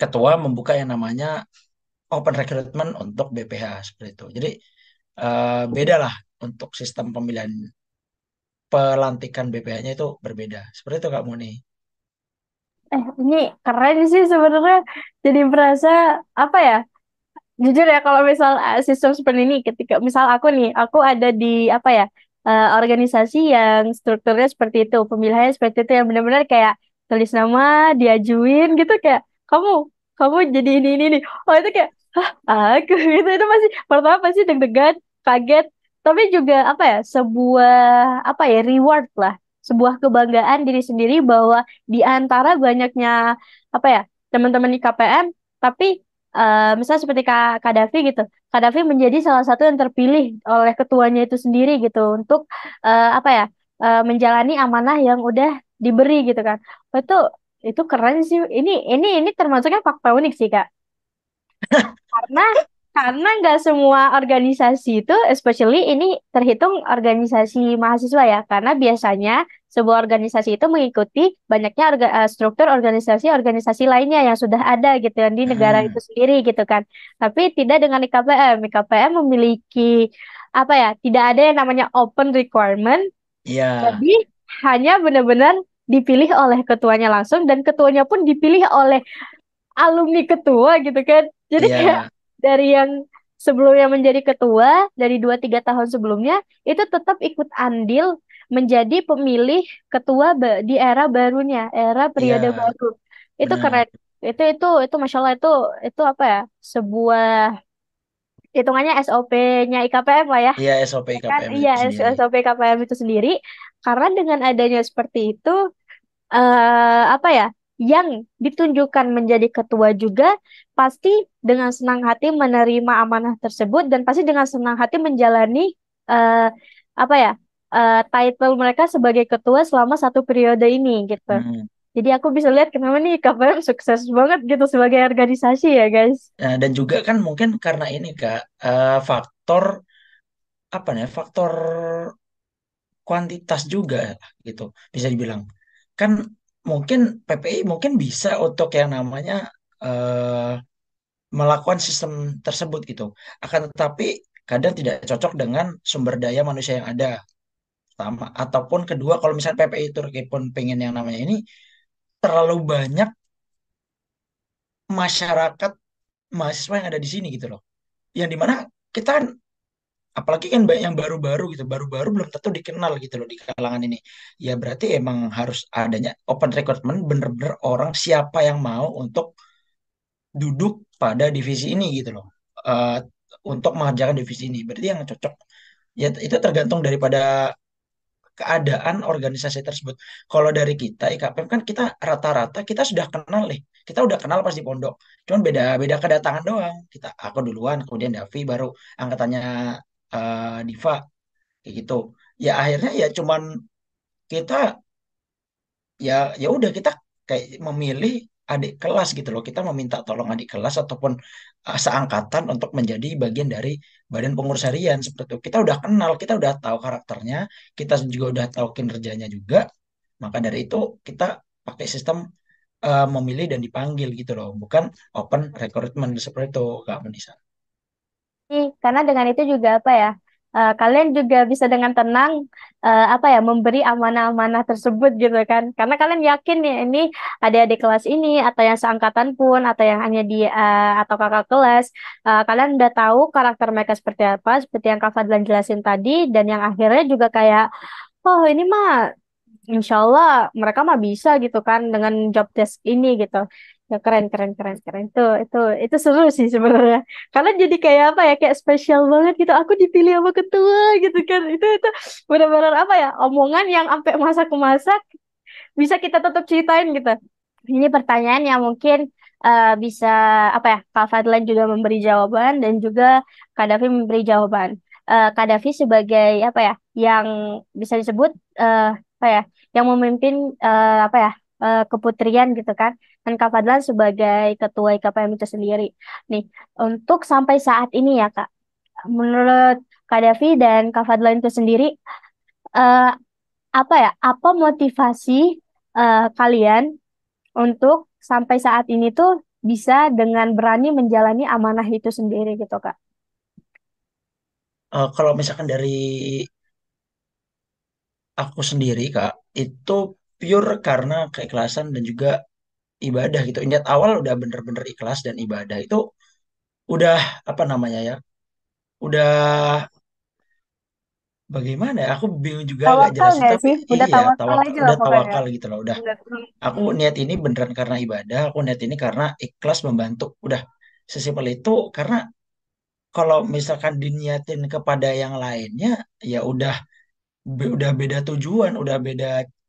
ketua membuka yang namanya open recruitment untuk BPH seperti itu jadi eh, beda lah untuk sistem pemilihan pelantikan BPH-nya itu berbeda. Seperti itu Kak Muni. Eh, ini keren sih sebenarnya. Jadi berasa apa ya? Jujur ya kalau misal uh, sistem seperti ini, ketika misal aku nih, aku ada di apa ya uh, organisasi yang strukturnya seperti itu, pemilihannya seperti itu yang benar-benar kayak tulis nama, diajuin gitu kayak kamu, kamu jadi ini ini nih. Oh itu kayak Hah, aku gitu itu masih pertama pasti deg-degan, kaget, tapi juga apa ya sebuah apa ya reward lah, sebuah kebanggaan diri sendiri bahwa di antara banyaknya apa ya teman-teman di KPM, tapi uh, misalnya seperti Kak Kadafi gitu, Kadafi menjadi salah satu yang terpilih oleh ketuanya itu sendiri gitu untuk uh, apa ya uh, menjalani amanah yang udah diberi gitu kan. Oh, itu itu keren sih. Ini ini ini termasuknya fakta unik sih Kak. Karena karena nggak semua organisasi itu, especially ini terhitung organisasi mahasiswa ya, karena biasanya sebuah organisasi itu mengikuti banyaknya orga, uh, struktur organisasi-organisasi lainnya yang sudah ada gitu di negara Hmm. itu sendiri gitu kan. Tapi tidak dengan IKPM. IKPM memiliki apa ya? Tidak ada yang namanya open requirement. Iya. Jadi hanya benar-benar dipilih oleh ketuanya langsung dan ketuanya pun dipilih oleh alumni ketua gitu kan. Jadi Iya. kayak dari yang sebelumnya menjadi ketua dari dua tiga tahun sebelumnya itu tetap ikut andil menjadi pemilih ketua di era barunya, era periode Iya, baru. Itu benar. keren. Itu itu itu masya Allah itu itu apa ya? Sebuah hitungannya SOP-nya IKPM lah ya. Iya, SOP Ya kan? KPM Iya, itu sendiri. SOP KPM itu sendiri. Karena dengan adanya seperti itu eh apa ya yang ditunjukkan menjadi ketua juga pasti dengan senang hati menerima amanah tersebut dan pasti dengan senang hati menjalani eh apa ya eh title mereka sebagai ketua selama satu periode ini gitu. Hmm. Jadi aku bisa lihat kenapa nih KPM sukses banget gitu sebagai organisasi ya guys. Nah, dan juga kan mungkin karena ini Kak, eh, faktor apa nih? Faktor kuantitas juga gitu bisa dibilang. Kan mungkin PPI mungkin bisa untuk yang namanya eh, melakukan sistem tersebut gitu. Akan tetapi kadang tidak cocok dengan sumber daya manusia yang ada. Pertama, ataupun kedua kalau misalnya PPI Turki pun pengen yang namanya ini terlalu banyak masyarakat mahasiswa yang ada di sini gitu loh. Yang di mana kita kan apalagi kan ba- yang baru-baru gitu, baru-baru belum tentu dikenal gitu loh di kalangan ini. Ya berarti emang harus adanya open recruitment bener-bener orang siapa yang mau untuk duduk pada divisi ini gitu loh. Eh, untuk mengerjakan divisi ini. Berarti yang cocok ya itu tergantung daripada keadaan organisasi tersebut. Kalau dari kita IKPM kan kita rata-rata kita sudah kenal nih. Kita udah kenal pas di pondok. Cuman beda beda kedatangan doang. Kita aku duluan, kemudian Davi baru angkatannya eh, Diva kayak gitu. Ya akhirnya ya cuman kita ya ya udah kita kayak memilih adik kelas gitu loh. Kita meminta tolong adik kelas ataupun uh, seangkatan untuk menjadi bagian dari badan pengurus harian seperti itu. Kita udah kenal, kita udah tahu karakternya, kita juga udah tahu kinerjanya juga. Maka dari itu kita pakai sistem uh, memilih dan dipanggil gitu loh, bukan open recruitment seperti itu Kak Menisa. Karena dengan itu juga apa ya? eh, kalian juga bisa dengan tenang eh, apa ya memberi amanah-amanah tersebut gitu kan. Karena kalian yakin nih ini adik-adik kelas ini atau yang seangkatan pun atau yang hanya di eh, atau kakak kelas, eh, kalian udah tahu karakter mereka seperti apa, seperti yang Kak Fadlan jelasin tadi dan yang akhirnya juga kayak oh ini mah Insya Allah mereka mah bisa gitu kan dengan job desk ini gitu. Ya keren keren keren keren itu itu itu seru sih sebenarnya. Karena jadi kayak apa ya kayak spesial banget gitu. Aku dipilih sama ketua gitu kan. Itu itu benar-benar apa ya omongan yang sampai masa ke masa bisa kita tetap ceritain gitu. Ini pertanyaan yang mungkin eh, bisa apa ya Kak Fadlan juga memberi jawaban dan juga Kak Davi memberi jawaban. Eh Kak Davi sebagai apa ya yang bisa disebut eh, apa ya yang memimpin eh, apa ya eh, keputrian gitu kan dan Kak Fadlan sebagai ketua IKPM itu sendiri. Nih untuk sampai saat ini ya Kak, menurut Kak Davi dan Kak Fadlan itu sendiri eh, apa ya apa motivasi eh, kalian untuk sampai saat ini tuh bisa dengan berani menjalani amanah itu sendiri gitu Kak. Uh, kalau misalkan dari aku sendiri Kak, itu pure karena keikhlasan dan juga ibadah gitu. Niat awal udah bener-bener ikhlas dan ibadah itu udah apa namanya ya? Udah bagaimana ya? Aku bingung juga agak Tawakal jelasin nggak tapi sih? Udah iya tawakal tawakal aja lah udah pokoknya. tawakal gitu loh. Udah aku niat ini beneran karena ibadah, aku niat ini karena ikhlas membantu. Udah sesimpel itu karena kalau misalkan diniatin kepada yang lainnya ya udah be- udah beda tujuan, udah beda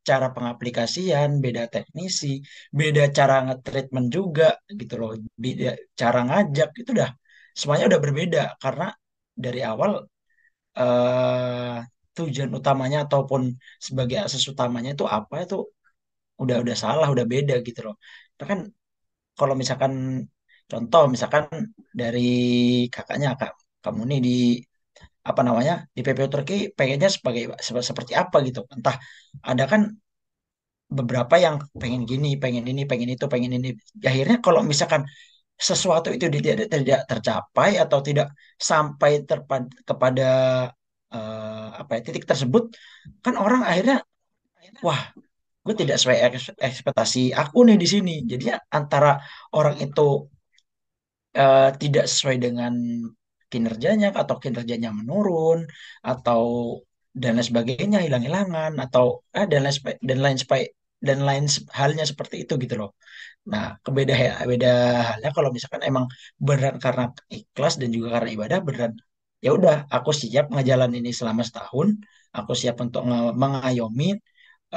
cara pengaplikasian, beda teknisi, beda cara nge-treatment juga gitu loh, beda cara ngajak itu udah semuanya udah berbeda karena dari awal eh tujuan utamanya ataupun sebagai asas utamanya itu apa itu udah udah salah, udah beda gitu loh. Nah kan kalau misalkan contoh misalkan dari kakaknya kak kamu nih di apa namanya di PPO Turki pengennya sebagai sep- seperti apa gitu. Entah ada kan beberapa yang pengen gini pengen ini pengen itu pengen ini. Akhirnya kalau misalkan sesuatu itu tidak tidak tercapai atau tidak sampai terpad, kepada eh, apa ya titik tersebut kan orang akhirnya wah gue tidak sesuai eks- ekspektasi aku nih di sini. Jadinya antara orang itu eh, tidak sesuai dengan kinerjanya atau kinerjanya menurun atau dan lain sebagainya hilang-hilangan atau eh, dan lain dan lain dan lain halnya seperti itu gitu loh. Nah, kebeda beda halnya kalau misalkan emang beneran karena ikhlas dan juga karena ibadah beneran ya udah aku siap ngejalan ini selama setahun, aku siap untuk mengayomi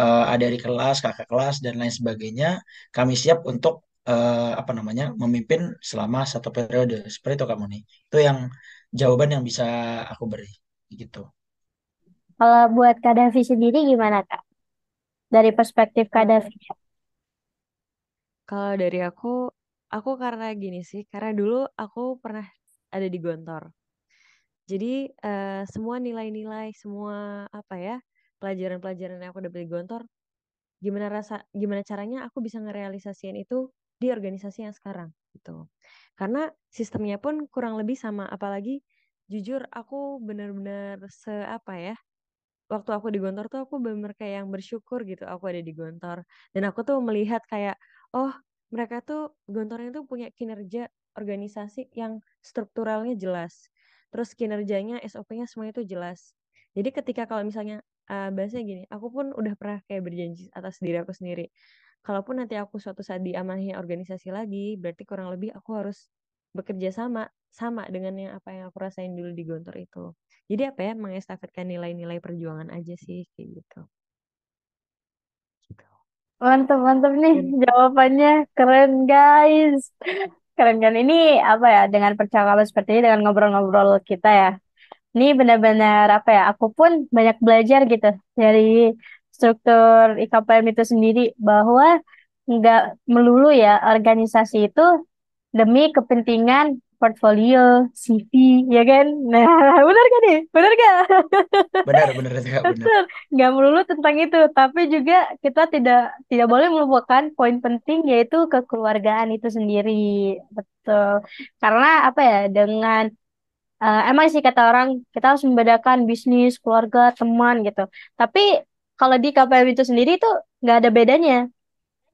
eh, adik kelas, kakak kelas dan lain sebagainya. Kami siap untuk eh, apa namanya memimpin selama satu periode. Seperti itu kamu nih. Itu yang jawaban yang bisa aku beri gitu. Kalau buat Kak Davi sendiri gimana Kak? Dari perspektif Kak Davi. Kalau dari aku, aku karena gini sih, karena dulu aku pernah ada di Gontor. Jadi eh, semua nilai-nilai, semua apa ya, pelajaran-pelajaran yang aku dapat di Gontor, gimana rasa, gimana caranya aku bisa ngerealisasiin itu di organisasi yang sekarang gitu. Karena sistemnya pun kurang lebih sama, apalagi jujur aku benar-benar se apa ya, waktu aku di Gontor tuh aku bener kayak yang bersyukur gitu aku ada di Gontor. Dan aku tuh melihat kayak oh mereka tuh Gontornya tuh punya kinerja organisasi yang strukturalnya jelas. Terus kinerjanya SOP-nya semuanya itu jelas. Jadi ketika kalau misalnya uh, bahasanya gini aku pun udah pernah kayak berjanji atas diri aku sendiri kalaupun nanti aku suatu saat diamanahi organisasi lagi berarti kurang lebih aku harus bekerja sama sama dengan yang apa yang aku rasain dulu di Gontor itu jadi apa ya mengestafetkan nilai-nilai perjuangan aja sih kayak gitu. Mantap, mantap nih Dan jawabannya. Keren guys. Keren kan ini apa ya dengan percakapan seperti ini dengan ngobrol-ngobrol kita ya. Ini benar-benar apa ya? Aku pun banyak belajar gitu dari struktur IKPM itu sendiri bahwa nggak melulu ya organisasi itu demi kepentingan portfolio, CV, ya kan? Nah, benar kan nih? Benar gak? Benar, benar benar. Betul, nggak melulu tentang itu, tapi juga kita tidak tidak boleh melupakan poin penting yaitu kekeluargaan itu sendiri. Betul. Karena apa ya? Dengan eh, emang sih kata orang kita harus membedakan bisnis, keluarga, teman gitu. Tapi kalau di KPM itu sendiri itu nggak ada bedanya.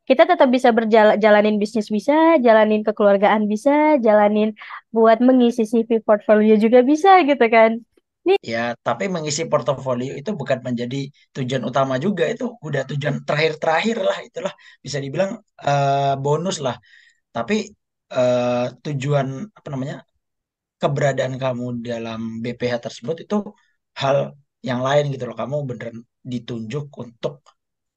Kita tetap bisa berjalan jalanin bisnis bisa, jalanin kekeluargaan bisa, jalanin buat mengisi CV portfolio juga bisa gitu kan. Ya, tapi mengisi portofolio itu bukan menjadi tujuan utama juga. Itu udah tujuan terakhir-terakhir lah. Itulah bisa dibilang eh, bonus lah. Tapi eh, tujuan apa namanya keberadaan kamu dalam BPH tersebut itu hal yang lain gitu loh. Kamu beneran ditunjuk untuk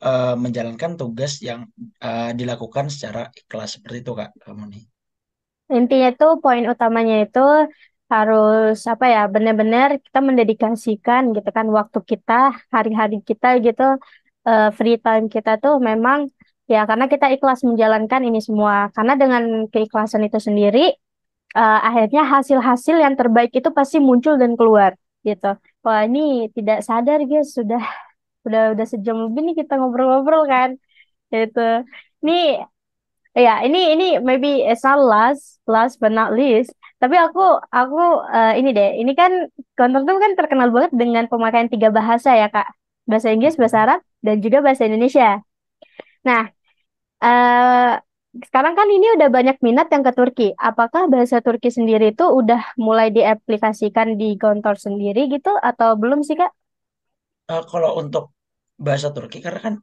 eh, menjalankan tugas yang eh, dilakukan secara ikhlas seperti itu Kak. Kamu. Intinya tuh poin utamanya itu harus apa ya benar-benar kita mendedikasikan gitu kan waktu kita hari-hari kita gitu eh, free time kita tuh memang ya karena kita ikhlas menjalankan ini semua karena dengan keikhlasan itu sendiri eh, akhirnya hasil-hasil yang terbaik itu pasti muncul dan keluar gitu. Wah ini tidak sadar guys sudah udah udah sejam lebih nih kita ngobrol-ngobrol kan gitu. Ini Ya, ini ini maybe it's not last, last but not least. Tapi aku aku eh, ini deh, ini kan Gontor tuh kan terkenal banget dengan pemakaian tiga bahasa ya, Kak. bahasa Inggris, bahasa Arab, dan juga bahasa Indonesia. Nah, uh, sekarang kan ini udah banyak minat yang ke Turki. Apakah bahasa Turki sendiri itu udah mulai diaplikasikan di Gontor sendiri gitu atau belum sih Kak? Uh, kalau untuk bahasa Turki karena kan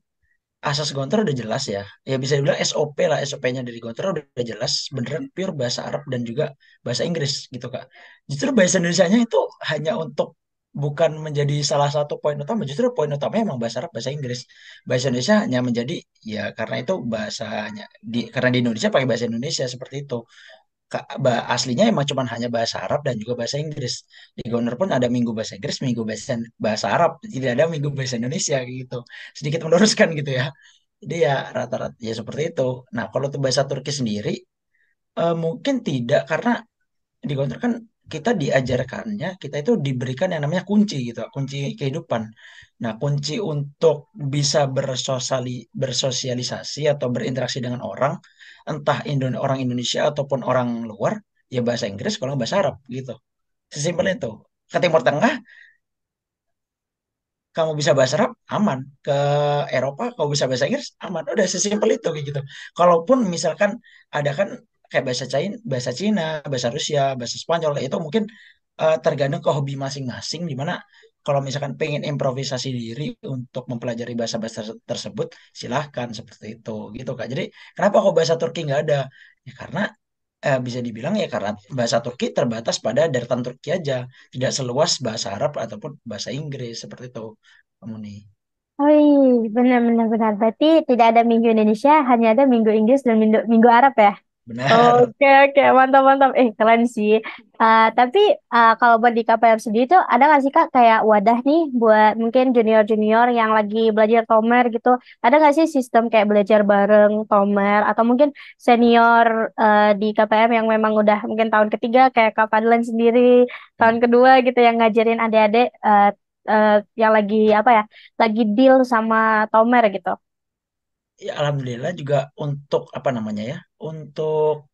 asas Gontor udah jelas ya. Ya bisa dibilang SOP lah, SOP-nya dari Gontor udah jelas, beneran pure bahasa Arab dan juga bahasa Inggris gitu Kak. Justru bahasa Indonesia-nya itu hanya untuk bukan menjadi salah satu poin utama, justru poin utamanya emang bahasa Arab, bahasa Inggris. Bahasa Indonesia hanya menjadi ya karena itu bahasanya di karena di Indonesia pakai bahasa Indonesia seperti itu aslinya emang cuma hanya bahasa Arab dan juga bahasa Inggris. Di Goner pun ada minggu bahasa Inggris, minggu bahasa bahasa Arab, tidak ada minggu bahasa Indonesia gitu. Sedikit meluruskan gitu ya. Jadi ya rata-rata ya seperti itu. Nah, kalau tuh bahasa Turki sendiri uh, mungkin tidak karena di Goner kan kita diajarkannya, kita itu diberikan yang namanya kunci gitu, kunci kehidupan. Nah, kunci untuk bisa bersosiali, bersosialisasi atau berinteraksi dengan orang, entah Indon orang Indonesia ataupun orang luar, ya bahasa Inggris kalau bahasa Arab gitu. Sesimpel itu. Ke Timur Tengah, kamu bisa bahasa Arab, aman. Ke Eropa, kamu bisa bahasa Inggris, aman. Udah sesimpel itu gitu. Kalaupun misalkan ada kan kayak bahasa China, bahasa Cina, bahasa Rusia, bahasa Spanyol itu mungkin uh, tergantung ke hobi masing-masing di mana kalau misalkan pengen improvisasi diri untuk mempelajari bahasa-bahasa tersebut silahkan seperti itu gitu kak jadi kenapa kok bahasa Turki nggak ada ya karena eh, bisa dibilang ya karena bahasa Turki terbatas pada daratan Turki aja tidak seluas bahasa Arab ataupun bahasa Inggris seperti itu kamu nih Oh benar-benar benar. Berarti tidak ada minggu Indonesia, hanya ada minggu Inggris dan minggu, minggu Arab ya? Benar. Oke, oke, mantap, mantap. Eh, keren sih. Uh, tapi uh, kalau buat di KPM sendiri tuh ada nggak sih Kak kayak wadah nih buat mungkin junior-junior yang lagi belajar Tomer gitu. Ada nggak sih sistem kayak belajar bareng Tomer atau mungkin senior uh, di KPM yang memang udah mungkin tahun ketiga kayak Kak Fadlan sendiri, tahun hmm. kedua gitu yang ngajarin adik-adik uh, uh, yang lagi apa ya, lagi deal sama Tomer gitu. Ya, alhamdulillah juga untuk apa namanya ya, untuk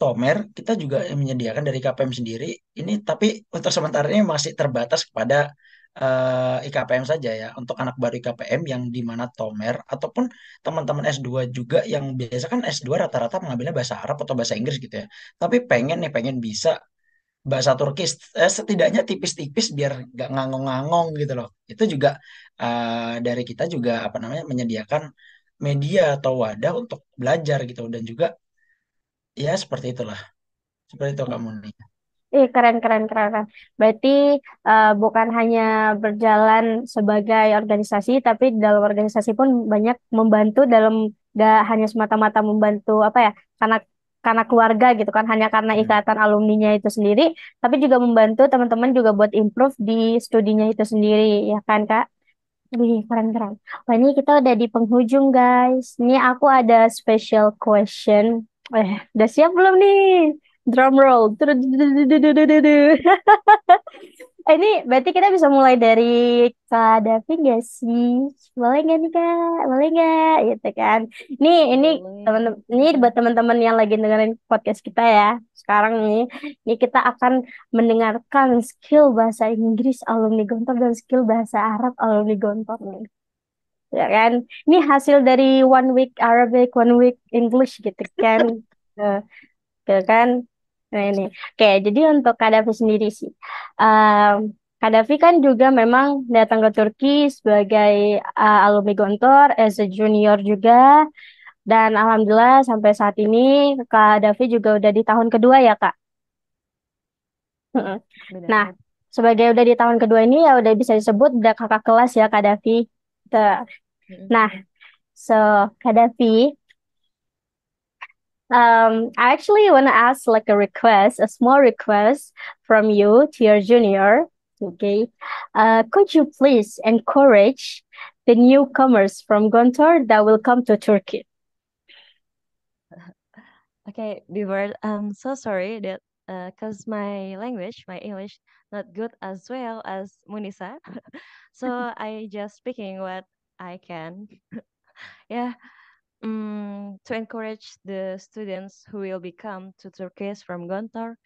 Tomer kita juga menyediakan dari KPM sendiri. Ini tapi untuk sementara ini masih terbatas kepada uh, eh, IKPM saja ya. Untuk anak baru IKPM yang di mana Tomer ataupun teman-teman S2 juga yang biasa kan S2 rata-rata mengambilnya bahasa Arab atau bahasa Inggris gitu ya. Tapi pengen nih pengen bisa bahasa Turki eh, setidaknya tipis-tipis biar gak ngangong-ngangong gitu loh. Itu juga uh, dari kita juga apa namanya menyediakan media atau wadah untuk belajar gitu dan juga ya seperti itulah seperti itu kamu nih Eh, keren, keren, keren, keren. Berarti uh, bukan hanya berjalan sebagai organisasi, tapi dalam organisasi pun banyak membantu dalam gak hanya semata-mata membantu apa ya, karena karena keluarga gitu kan, hanya karena hmm. ikatan alumninya itu sendiri, tapi juga membantu teman-teman juga buat improve di studinya itu sendiri, ya kan Kak? Wih, keren-keren. Wah, ini kita udah di penghujung, guys. Ini aku ada special question. Eh, udah siap belum nih? Drum roll. ini berarti kita bisa mulai dari Kak Davi gak sih? Boleh gak nih Kak? Boleh gak? Gitu kan. Ini ini teman-teman ini buat teman-teman yang lagi dengerin podcast kita ya. Sekarang nih, ini kita akan mendengarkan skill bahasa Inggris alumni Gontor dan skill bahasa Arab alumni Gontor nih. Ya kan? Ini hasil dari one week Arabic, one week English gitu kan. gitu kan. Nah ini, oke. Jadi untuk Kadafi sendiri sih, um, Kadafi kan juga memang datang ke Turki sebagai uh, alumni Gontor, as a junior juga, dan alhamdulillah sampai saat ini Kadafi juga udah di tahun kedua ya kak. Nah, sebagai udah di tahun kedua ini ya udah bisa disebut udah kakak kelas ya Kadafi. Nah, so Kadafi Um, I actually want to ask like a request, a small request from you to your junior. Okay. Uh, could you please encourage the newcomers from Gontor that will come to Turkey? Okay, before I'm so sorry that because uh, my language, my English, not good as well as Munisa. so I just speaking what I can. yeah um, to encourage the students who will become to Turkey from Gontor,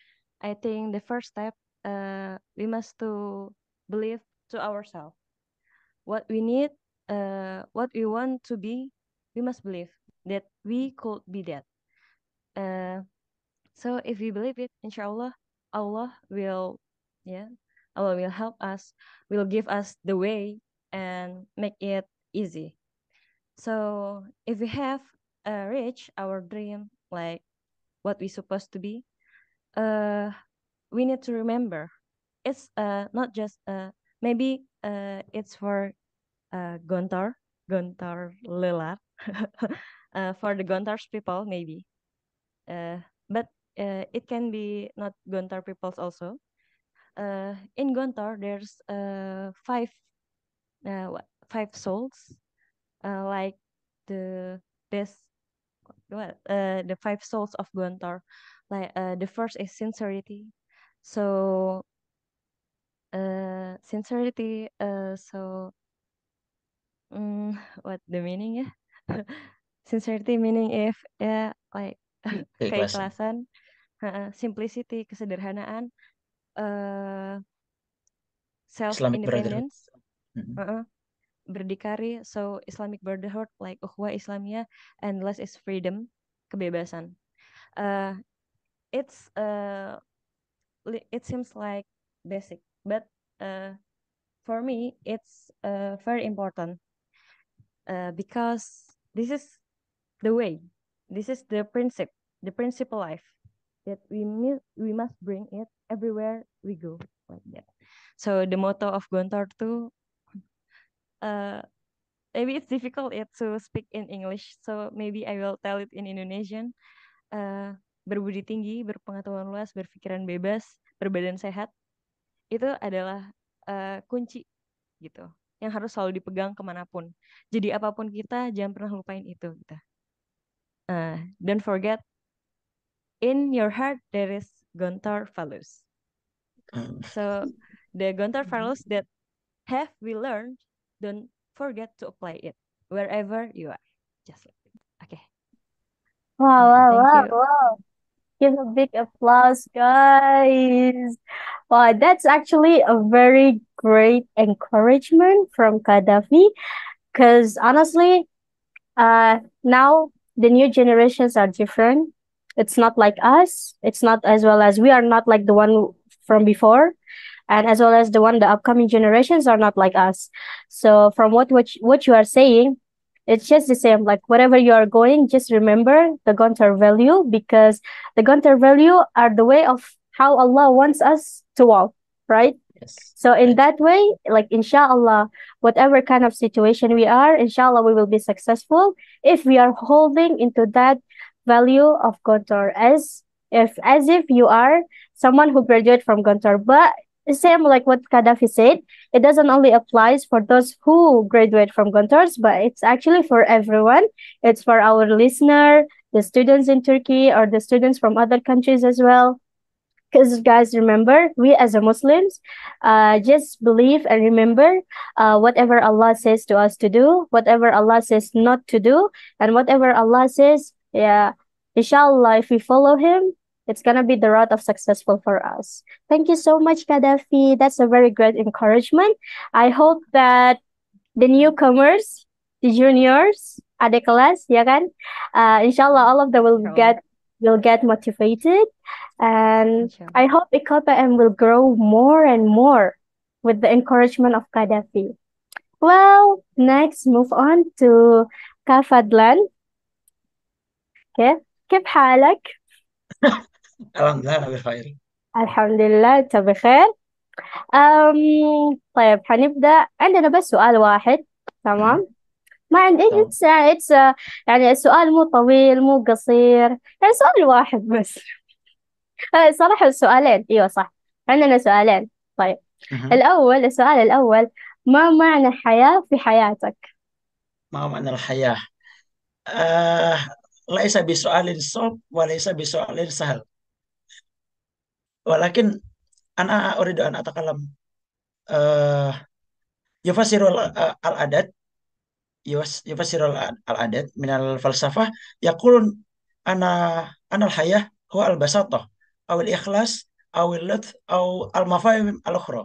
I think the first step uh, we must to believe to ourselves. what we need, uh, what we want to be, we must believe that we could be that. Uh, so if we believe it, inshallah, Allah will, yeah, Allah will help us, will give us the way and make it easy. So if we have uh, reached our dream, like what we supposed to be, uh, we need to remember it's uh not just uh maybe uh it's for uh Gontar, Gontar Lelar, uh, for the Gontars people maybe, uh, but uh, it can be not Gontar peoples also. Uh, in Gontar there's uh five uh what, five souls, uh like the best what uh the five souls of Gontar. Like uh the first is sincerity. So uh sincerity uh so mm, what the meaning ya sincerity meaning if ya like Keikhlasan. Simplicity kesederhanaan uh, self Islamic Brotherhood. independence. Uh, berdikari so Islamic Brotherhood like ukhuwah Islamiyah and less is freedom kebebasan. Uh it's uh li- it seems like basic but uh for me it's uh very important. Uh, because this is the way this is the principle the principle life that we we must bring it everywhere we go like that. So the motto of Gontar too uh maybe it's difficult yet to speak in English so maybe I will tell it in Indonesian. Uh berbudi tinggi berpengetahuan luas berpikiran bebas berbadan sehat itu adalah uh, kunci gitu yang harus selalu dipegang ke mana pun. Jadi apa pun kita jangan pernah lupain itu gitu. Uh, don't forget in your heart there is Gontar values Hmm. so the Gontar values that have we learned don't forget to apply it wherever you are just like it. okay Wow, Yeah, wow, thank wow, you. wow. Give a big applause, guys. Wow, that's actually a very great encouragement from Gaddafi. Because honestly, uh, now the new generations are different. It's not like us. It's not as well as we are not like the one from before. And as well as the one the upcoming generations are not like us. So from what what, you- what you are saying, it's just the same. Like whatever you are going, just remember the Gunter value because the Gunter value are the way of how Allah wants us to walk, right? Yes. So in that way, like inshallah, whatever kind of situation we are, inshallah we will be successful if we are holding into that value of Gontor as if as if you are someone who graduated from Gontor. But same like what Gaddafi said, it doesn't only applies for those who graduate from Gontors, but it's actually for everyone. It's for our listener, the students in Turkey or the students from other countries as well. Because guys, remember, we as a Muslims, uh, just believe and remember, uh, whatever Allah says to us to do, whatever Allah says not to do, and whatever Allah says, yeah, inshallah, if we follow Him, it's gonna be the road of successful for us. Thank you so much, Gaddafi. That's a very great encouragement. I hope that the newcomers, the juniors, adik kelas, ya kan? Uh, inshallah, all of them will Inshallah. get will get motivated, and Inshallah. I hope IKPM will grow more and more with the encouragement of Gaddafi. Well, next move on to Kafadlan. Okay, كيف حالك؟ Alhamdulillah أنا بخير. الحمد لله أنت بخير. أم طيب حنبدأ. عندنا بس سؤال واحد تمام؟ ما عندي it's, it's يعني السؤال مو طويل مو قصير يعني سؤال واحد بس. آه، صراحة سؤالين أيوه صح. عندنا سؤالين. طيب. الأول السؤال الأول ما معنى حياة في حياتك؟ ما معنى الحياة؟ آه laisa bisoalin sob wa laisa bisoalin sahal. Walakin ana uridu an atakalam eh, uh, yufasiru eh, al adat yufasiru al adat min al falsafah yaqulun ana ana al hayah huwa al basata aw al ikhlas aw al ladh aw al mafahim al ukhra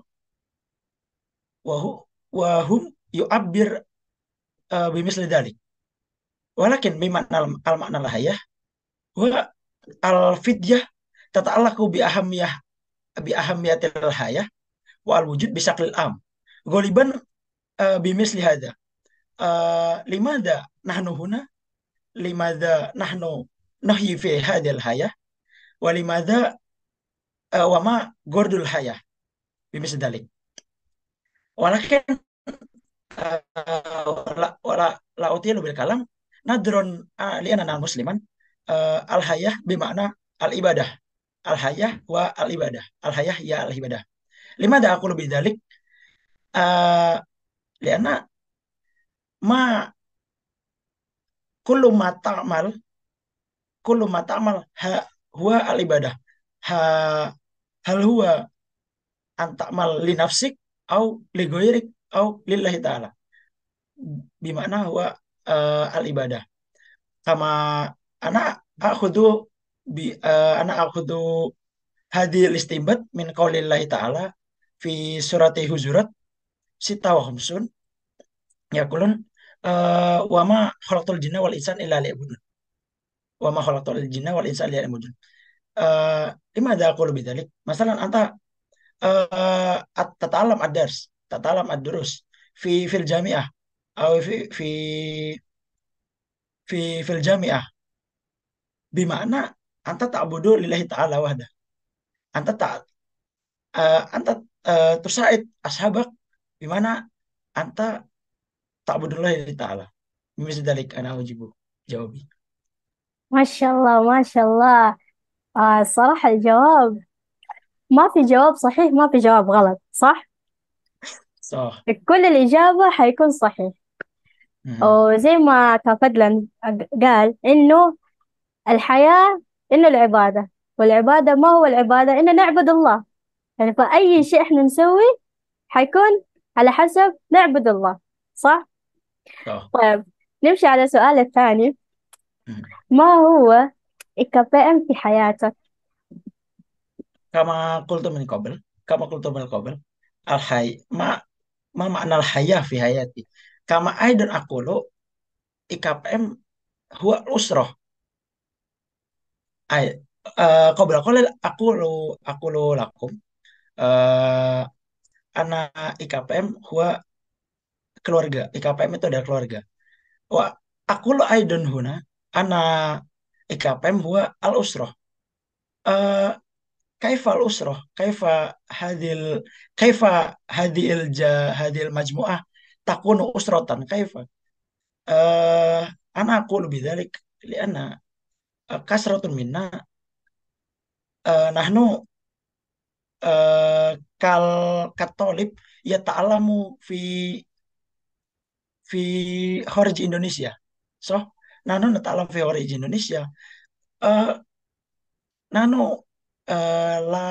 wa hu wa hum yu'abbir uh, bimisli dhalik. Walakin bimakna al-makna al-hayah wa al-fidyah tata'allaqu bi ahamiyah bi ahamiyatil hayah wa al-wujud bi syaklil am. Goliban uh, bimisli hadha. Uh, limada nahnu huna limada nahnu nahyi fi hadhil hayah wa limada uh, wa ma gordul hayah bimisli dhalik. Walakin wala wala la bil kalam nadron li anana musliman al hayah bimakna al ibadah al hayah wa al ibadah al hayah ya al ibadah lima dah aku lebih dalik liana ma kullu ma ta'mal kullu ma ta'mal ha huwa al ibadah ha hal huwa an ta'mal li nafsik au li ghairik au lillahi ta'ala. Bimana huwa uh, al ibadah kama anak akhudhu bi uh, anak akhudhu hadil istimbat min qaulillahi ta'ala fi surati hujurat sita wa khamsun kulun uh, wa ma khalaqtul jinna wal insan illa liya'budun. Wa ma khalaqtul jinna wal insan illa liya'budun. Uh, limadha aqulu bidzalik masalan anta uh, at-tatalam ad-dars tatalam ad-durus fi fil jami'ah atau fi fi fi fil jami'ah bimana anta ta'budu lillahi ta'ala wahda anta tak uh, anta uh, tusaid ashabak bimana anta ta'budu lillahi ta'ala misal dalik ana ujibu jawabi ما شاء الله ما شاء الله آه الصراحة الجواب ما في جواب صحيح ما في جواب غلط صح؟ صح كل الإجابة حيكون صحيح مهم. وزي ما كافدلان قال إنه الحياة إنه العبادة والعبادة ما هو العبادة إنه نعبد الله يعني فأي شيء إحنا نسوي حيكون على حسب نعبد الله صح؟ صح طيب نمشي على السؤال الثاني. ما هو الكفاءة في حياتك؟ min qabl kama qultu min qabl al hayy ma ma makna al hayah fi hayati kama aidan aqulu IKPM huwa usroh. Ay uh, qabla qala aqulu aqulu lakum uh, ana IKPM huwa keluarga. IKPM itu adalah keluarga. Wa aqulu aidan huna ana IKPM huwa al usroh. Uh, kaifa al-usrah kaifa hadil kaifa hadil ja hadil majmu'ah takunu usratan kaifa uh, ana aqulu bidzalik lianna uh, kasratun minna uh, nahnu uh, kal katolib ya ta'alamu fi fi kharij Indonesia so nahnu nata'alam fi kharij Indonesia uh, nahnu uh, la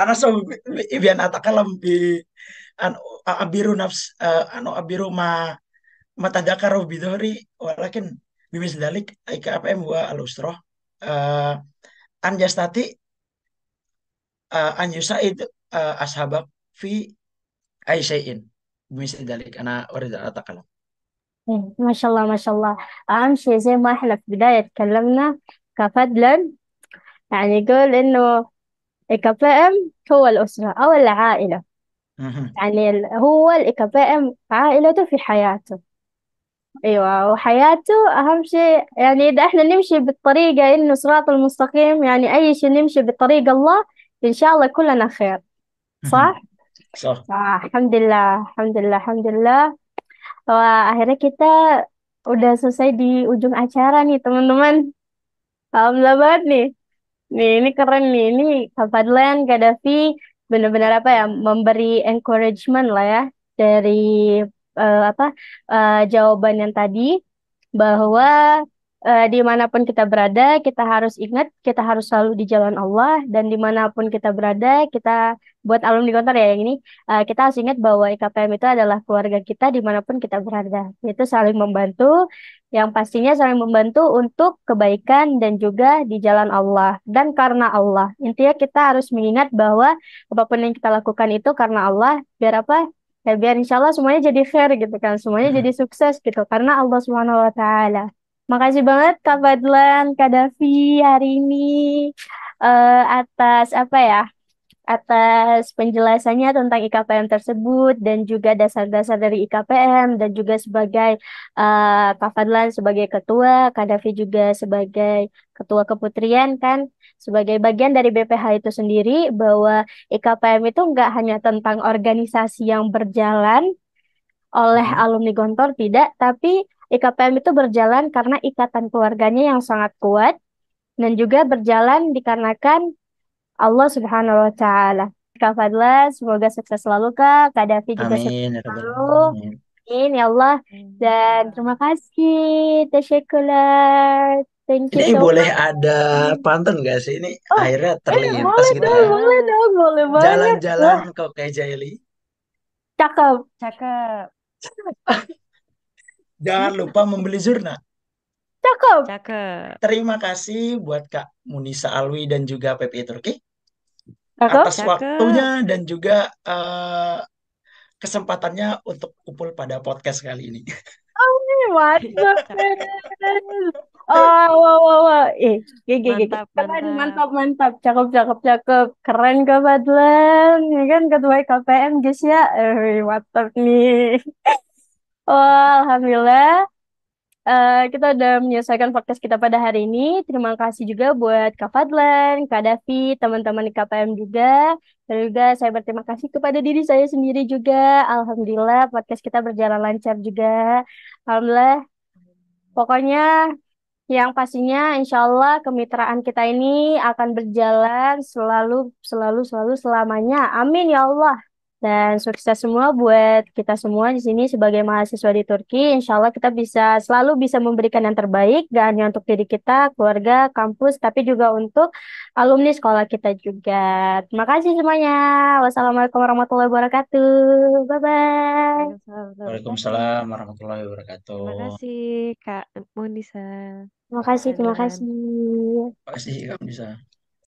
ana so bian atakalam bi an abiru nafs uh, anu abiru ma matadakaru bidhori walakin bimis dalik IKFM wa al-usroh uh, an jastati uh, an yusaid uh, ashabak fi aisya'in bimis dalik ana warida atakalam إيه، ما شاء الله ما شاء الله أهم شيء زي ما إحنا في بداية تكلمنا كفضلا يعني يقول إنه الكفاءم هو الأسرة أو العائلة مهم. يعني ال- هو الكفاءم عائلته في حياته أيوة وحياته أهم شيء يعني إذا إحنا نمشي بالطريقة إنه صراط المستقيم يعني أي شيء نمشي بطريق الله إن شاء الله كلنا خير مهم. صح؟ صح Ah, Alhamdulillah, Alhamdulillah, Alhamdulillah. Wah, akhirnya kita udah selesai di ujung acara nih, teman-teman. Alhamdulillah banget nih. Nih, ini keren nih. Ini Kak Fadlan, Kak Davi, benar-benar apa ya, memberi encouragement lah ya dari eh, apa eh, jawaban yang tadi bahwa eh, di mana pun kita berada, kita harus ingat kita harus selalu di jalan Allah dan di mana pun kita berada, kita buat alumni Gontor ya yang ini, eh, kita harus ingat bahwa IKPM itu adalah keluarga kita di mana pun kita berada. Itu saling membantu yang pastinya saling membantu untuk kebaikan dan juga di jalan Allah dan karena Allah. Intinya kita harus mengingat bahwa apa pun yang kita lakukan itu karena Allah, biar apa? Ya biar insya Allah semuanya jadi fair gitu kan, semuanya jadi sukses gitu karena Allah Subhanahu Wa Taala. Makasih banget Kak Fadlan, Kak Davi hari ini eh, atas apa ya? Atas penjelasannya tentang IKPM tersebut dan juga dasar-dasar dari IKPM dan juga sebagai uh, Kak Fadlan sebagai ketua, Kak Davi juga sebagai ketua keputrian kan sebagai bagian dari BPH itu sendiri bahwa IKPM itu nggak hanya tentang organisasi yang berjalan oleh Hmm. alumni Gontor tidak, tapi IKPM itu berjalan karena ikatan keluarganya yang sangat kuat dan juga berjalan dikarenakan Allah Subhanahu wa taala. Kak Fadla, semoga sukses selalu Kak. Kak Davi juga sukses Amin ya Rabbal selalu. Amin ya Allah. Dan terima kasih. Teşekkürler. Thank you Ini so boleh much. ada pantun gak sih? Ini Oh, akhirnya eh, terlintas boleh gitu dong, ya. boleh dong, boleh banget. Wah, Jalan-jalan kok kayak Jaili. cakep. Cakep. Jangan lupa membeli Zurna. Cakep. Cakep. Terima kasih buat Kak Munisa Alwi dan juga PPI Turki Cakep. atas Cakep. waktunya dan juga eh, kesempatannya untuk kumpul pada podcast kali ini. Mantap. Oh, wah, wah, wah. Eh, gigi, gigi. Mantap, Keren, mantap. mantap, mantap. Cakep, cakep, cakep. Keren, Kak Fadlan. Ya kan, ketua KPM, guys ya. Eh, mantap nih. Oh, Alhamdulillah. Eh, kita udah menyelesaikan podcast kita pada hari ini. Terima kasih juga buat Kak Fadlan, Kak Davi, teman-teman di KPM juga. Dan juga saya berterima kasih kepada diri saya sendiri juga. Alhamdulillah podcast kita berjalan lancar juga. Alhamdulillah. Pokoknya yang pastinya insya Allah kemitraan kita ini akan berjalan selalu, selalu, selalu selamanya. Amin ya Allah. Dan sukses semua buat kita semua di sini sebagai mahasiswa di Turki. Insya Allah kita bisa selalu bisa memberikan yang terbaik, gak hanya untuk diri kita, keluarga, kampus, tapi juga untuk alumni sekolah kita juga. Terima kasih semuanya. Wassalamualaikum warahmatullahi wabarakatuh. Bye-bye. Waalaikumsalam warahmatullahi wabarakatuh. Terima kasih Kak Munisa. Terima kasih, terima kasih. Terima kasih Kak Munisa.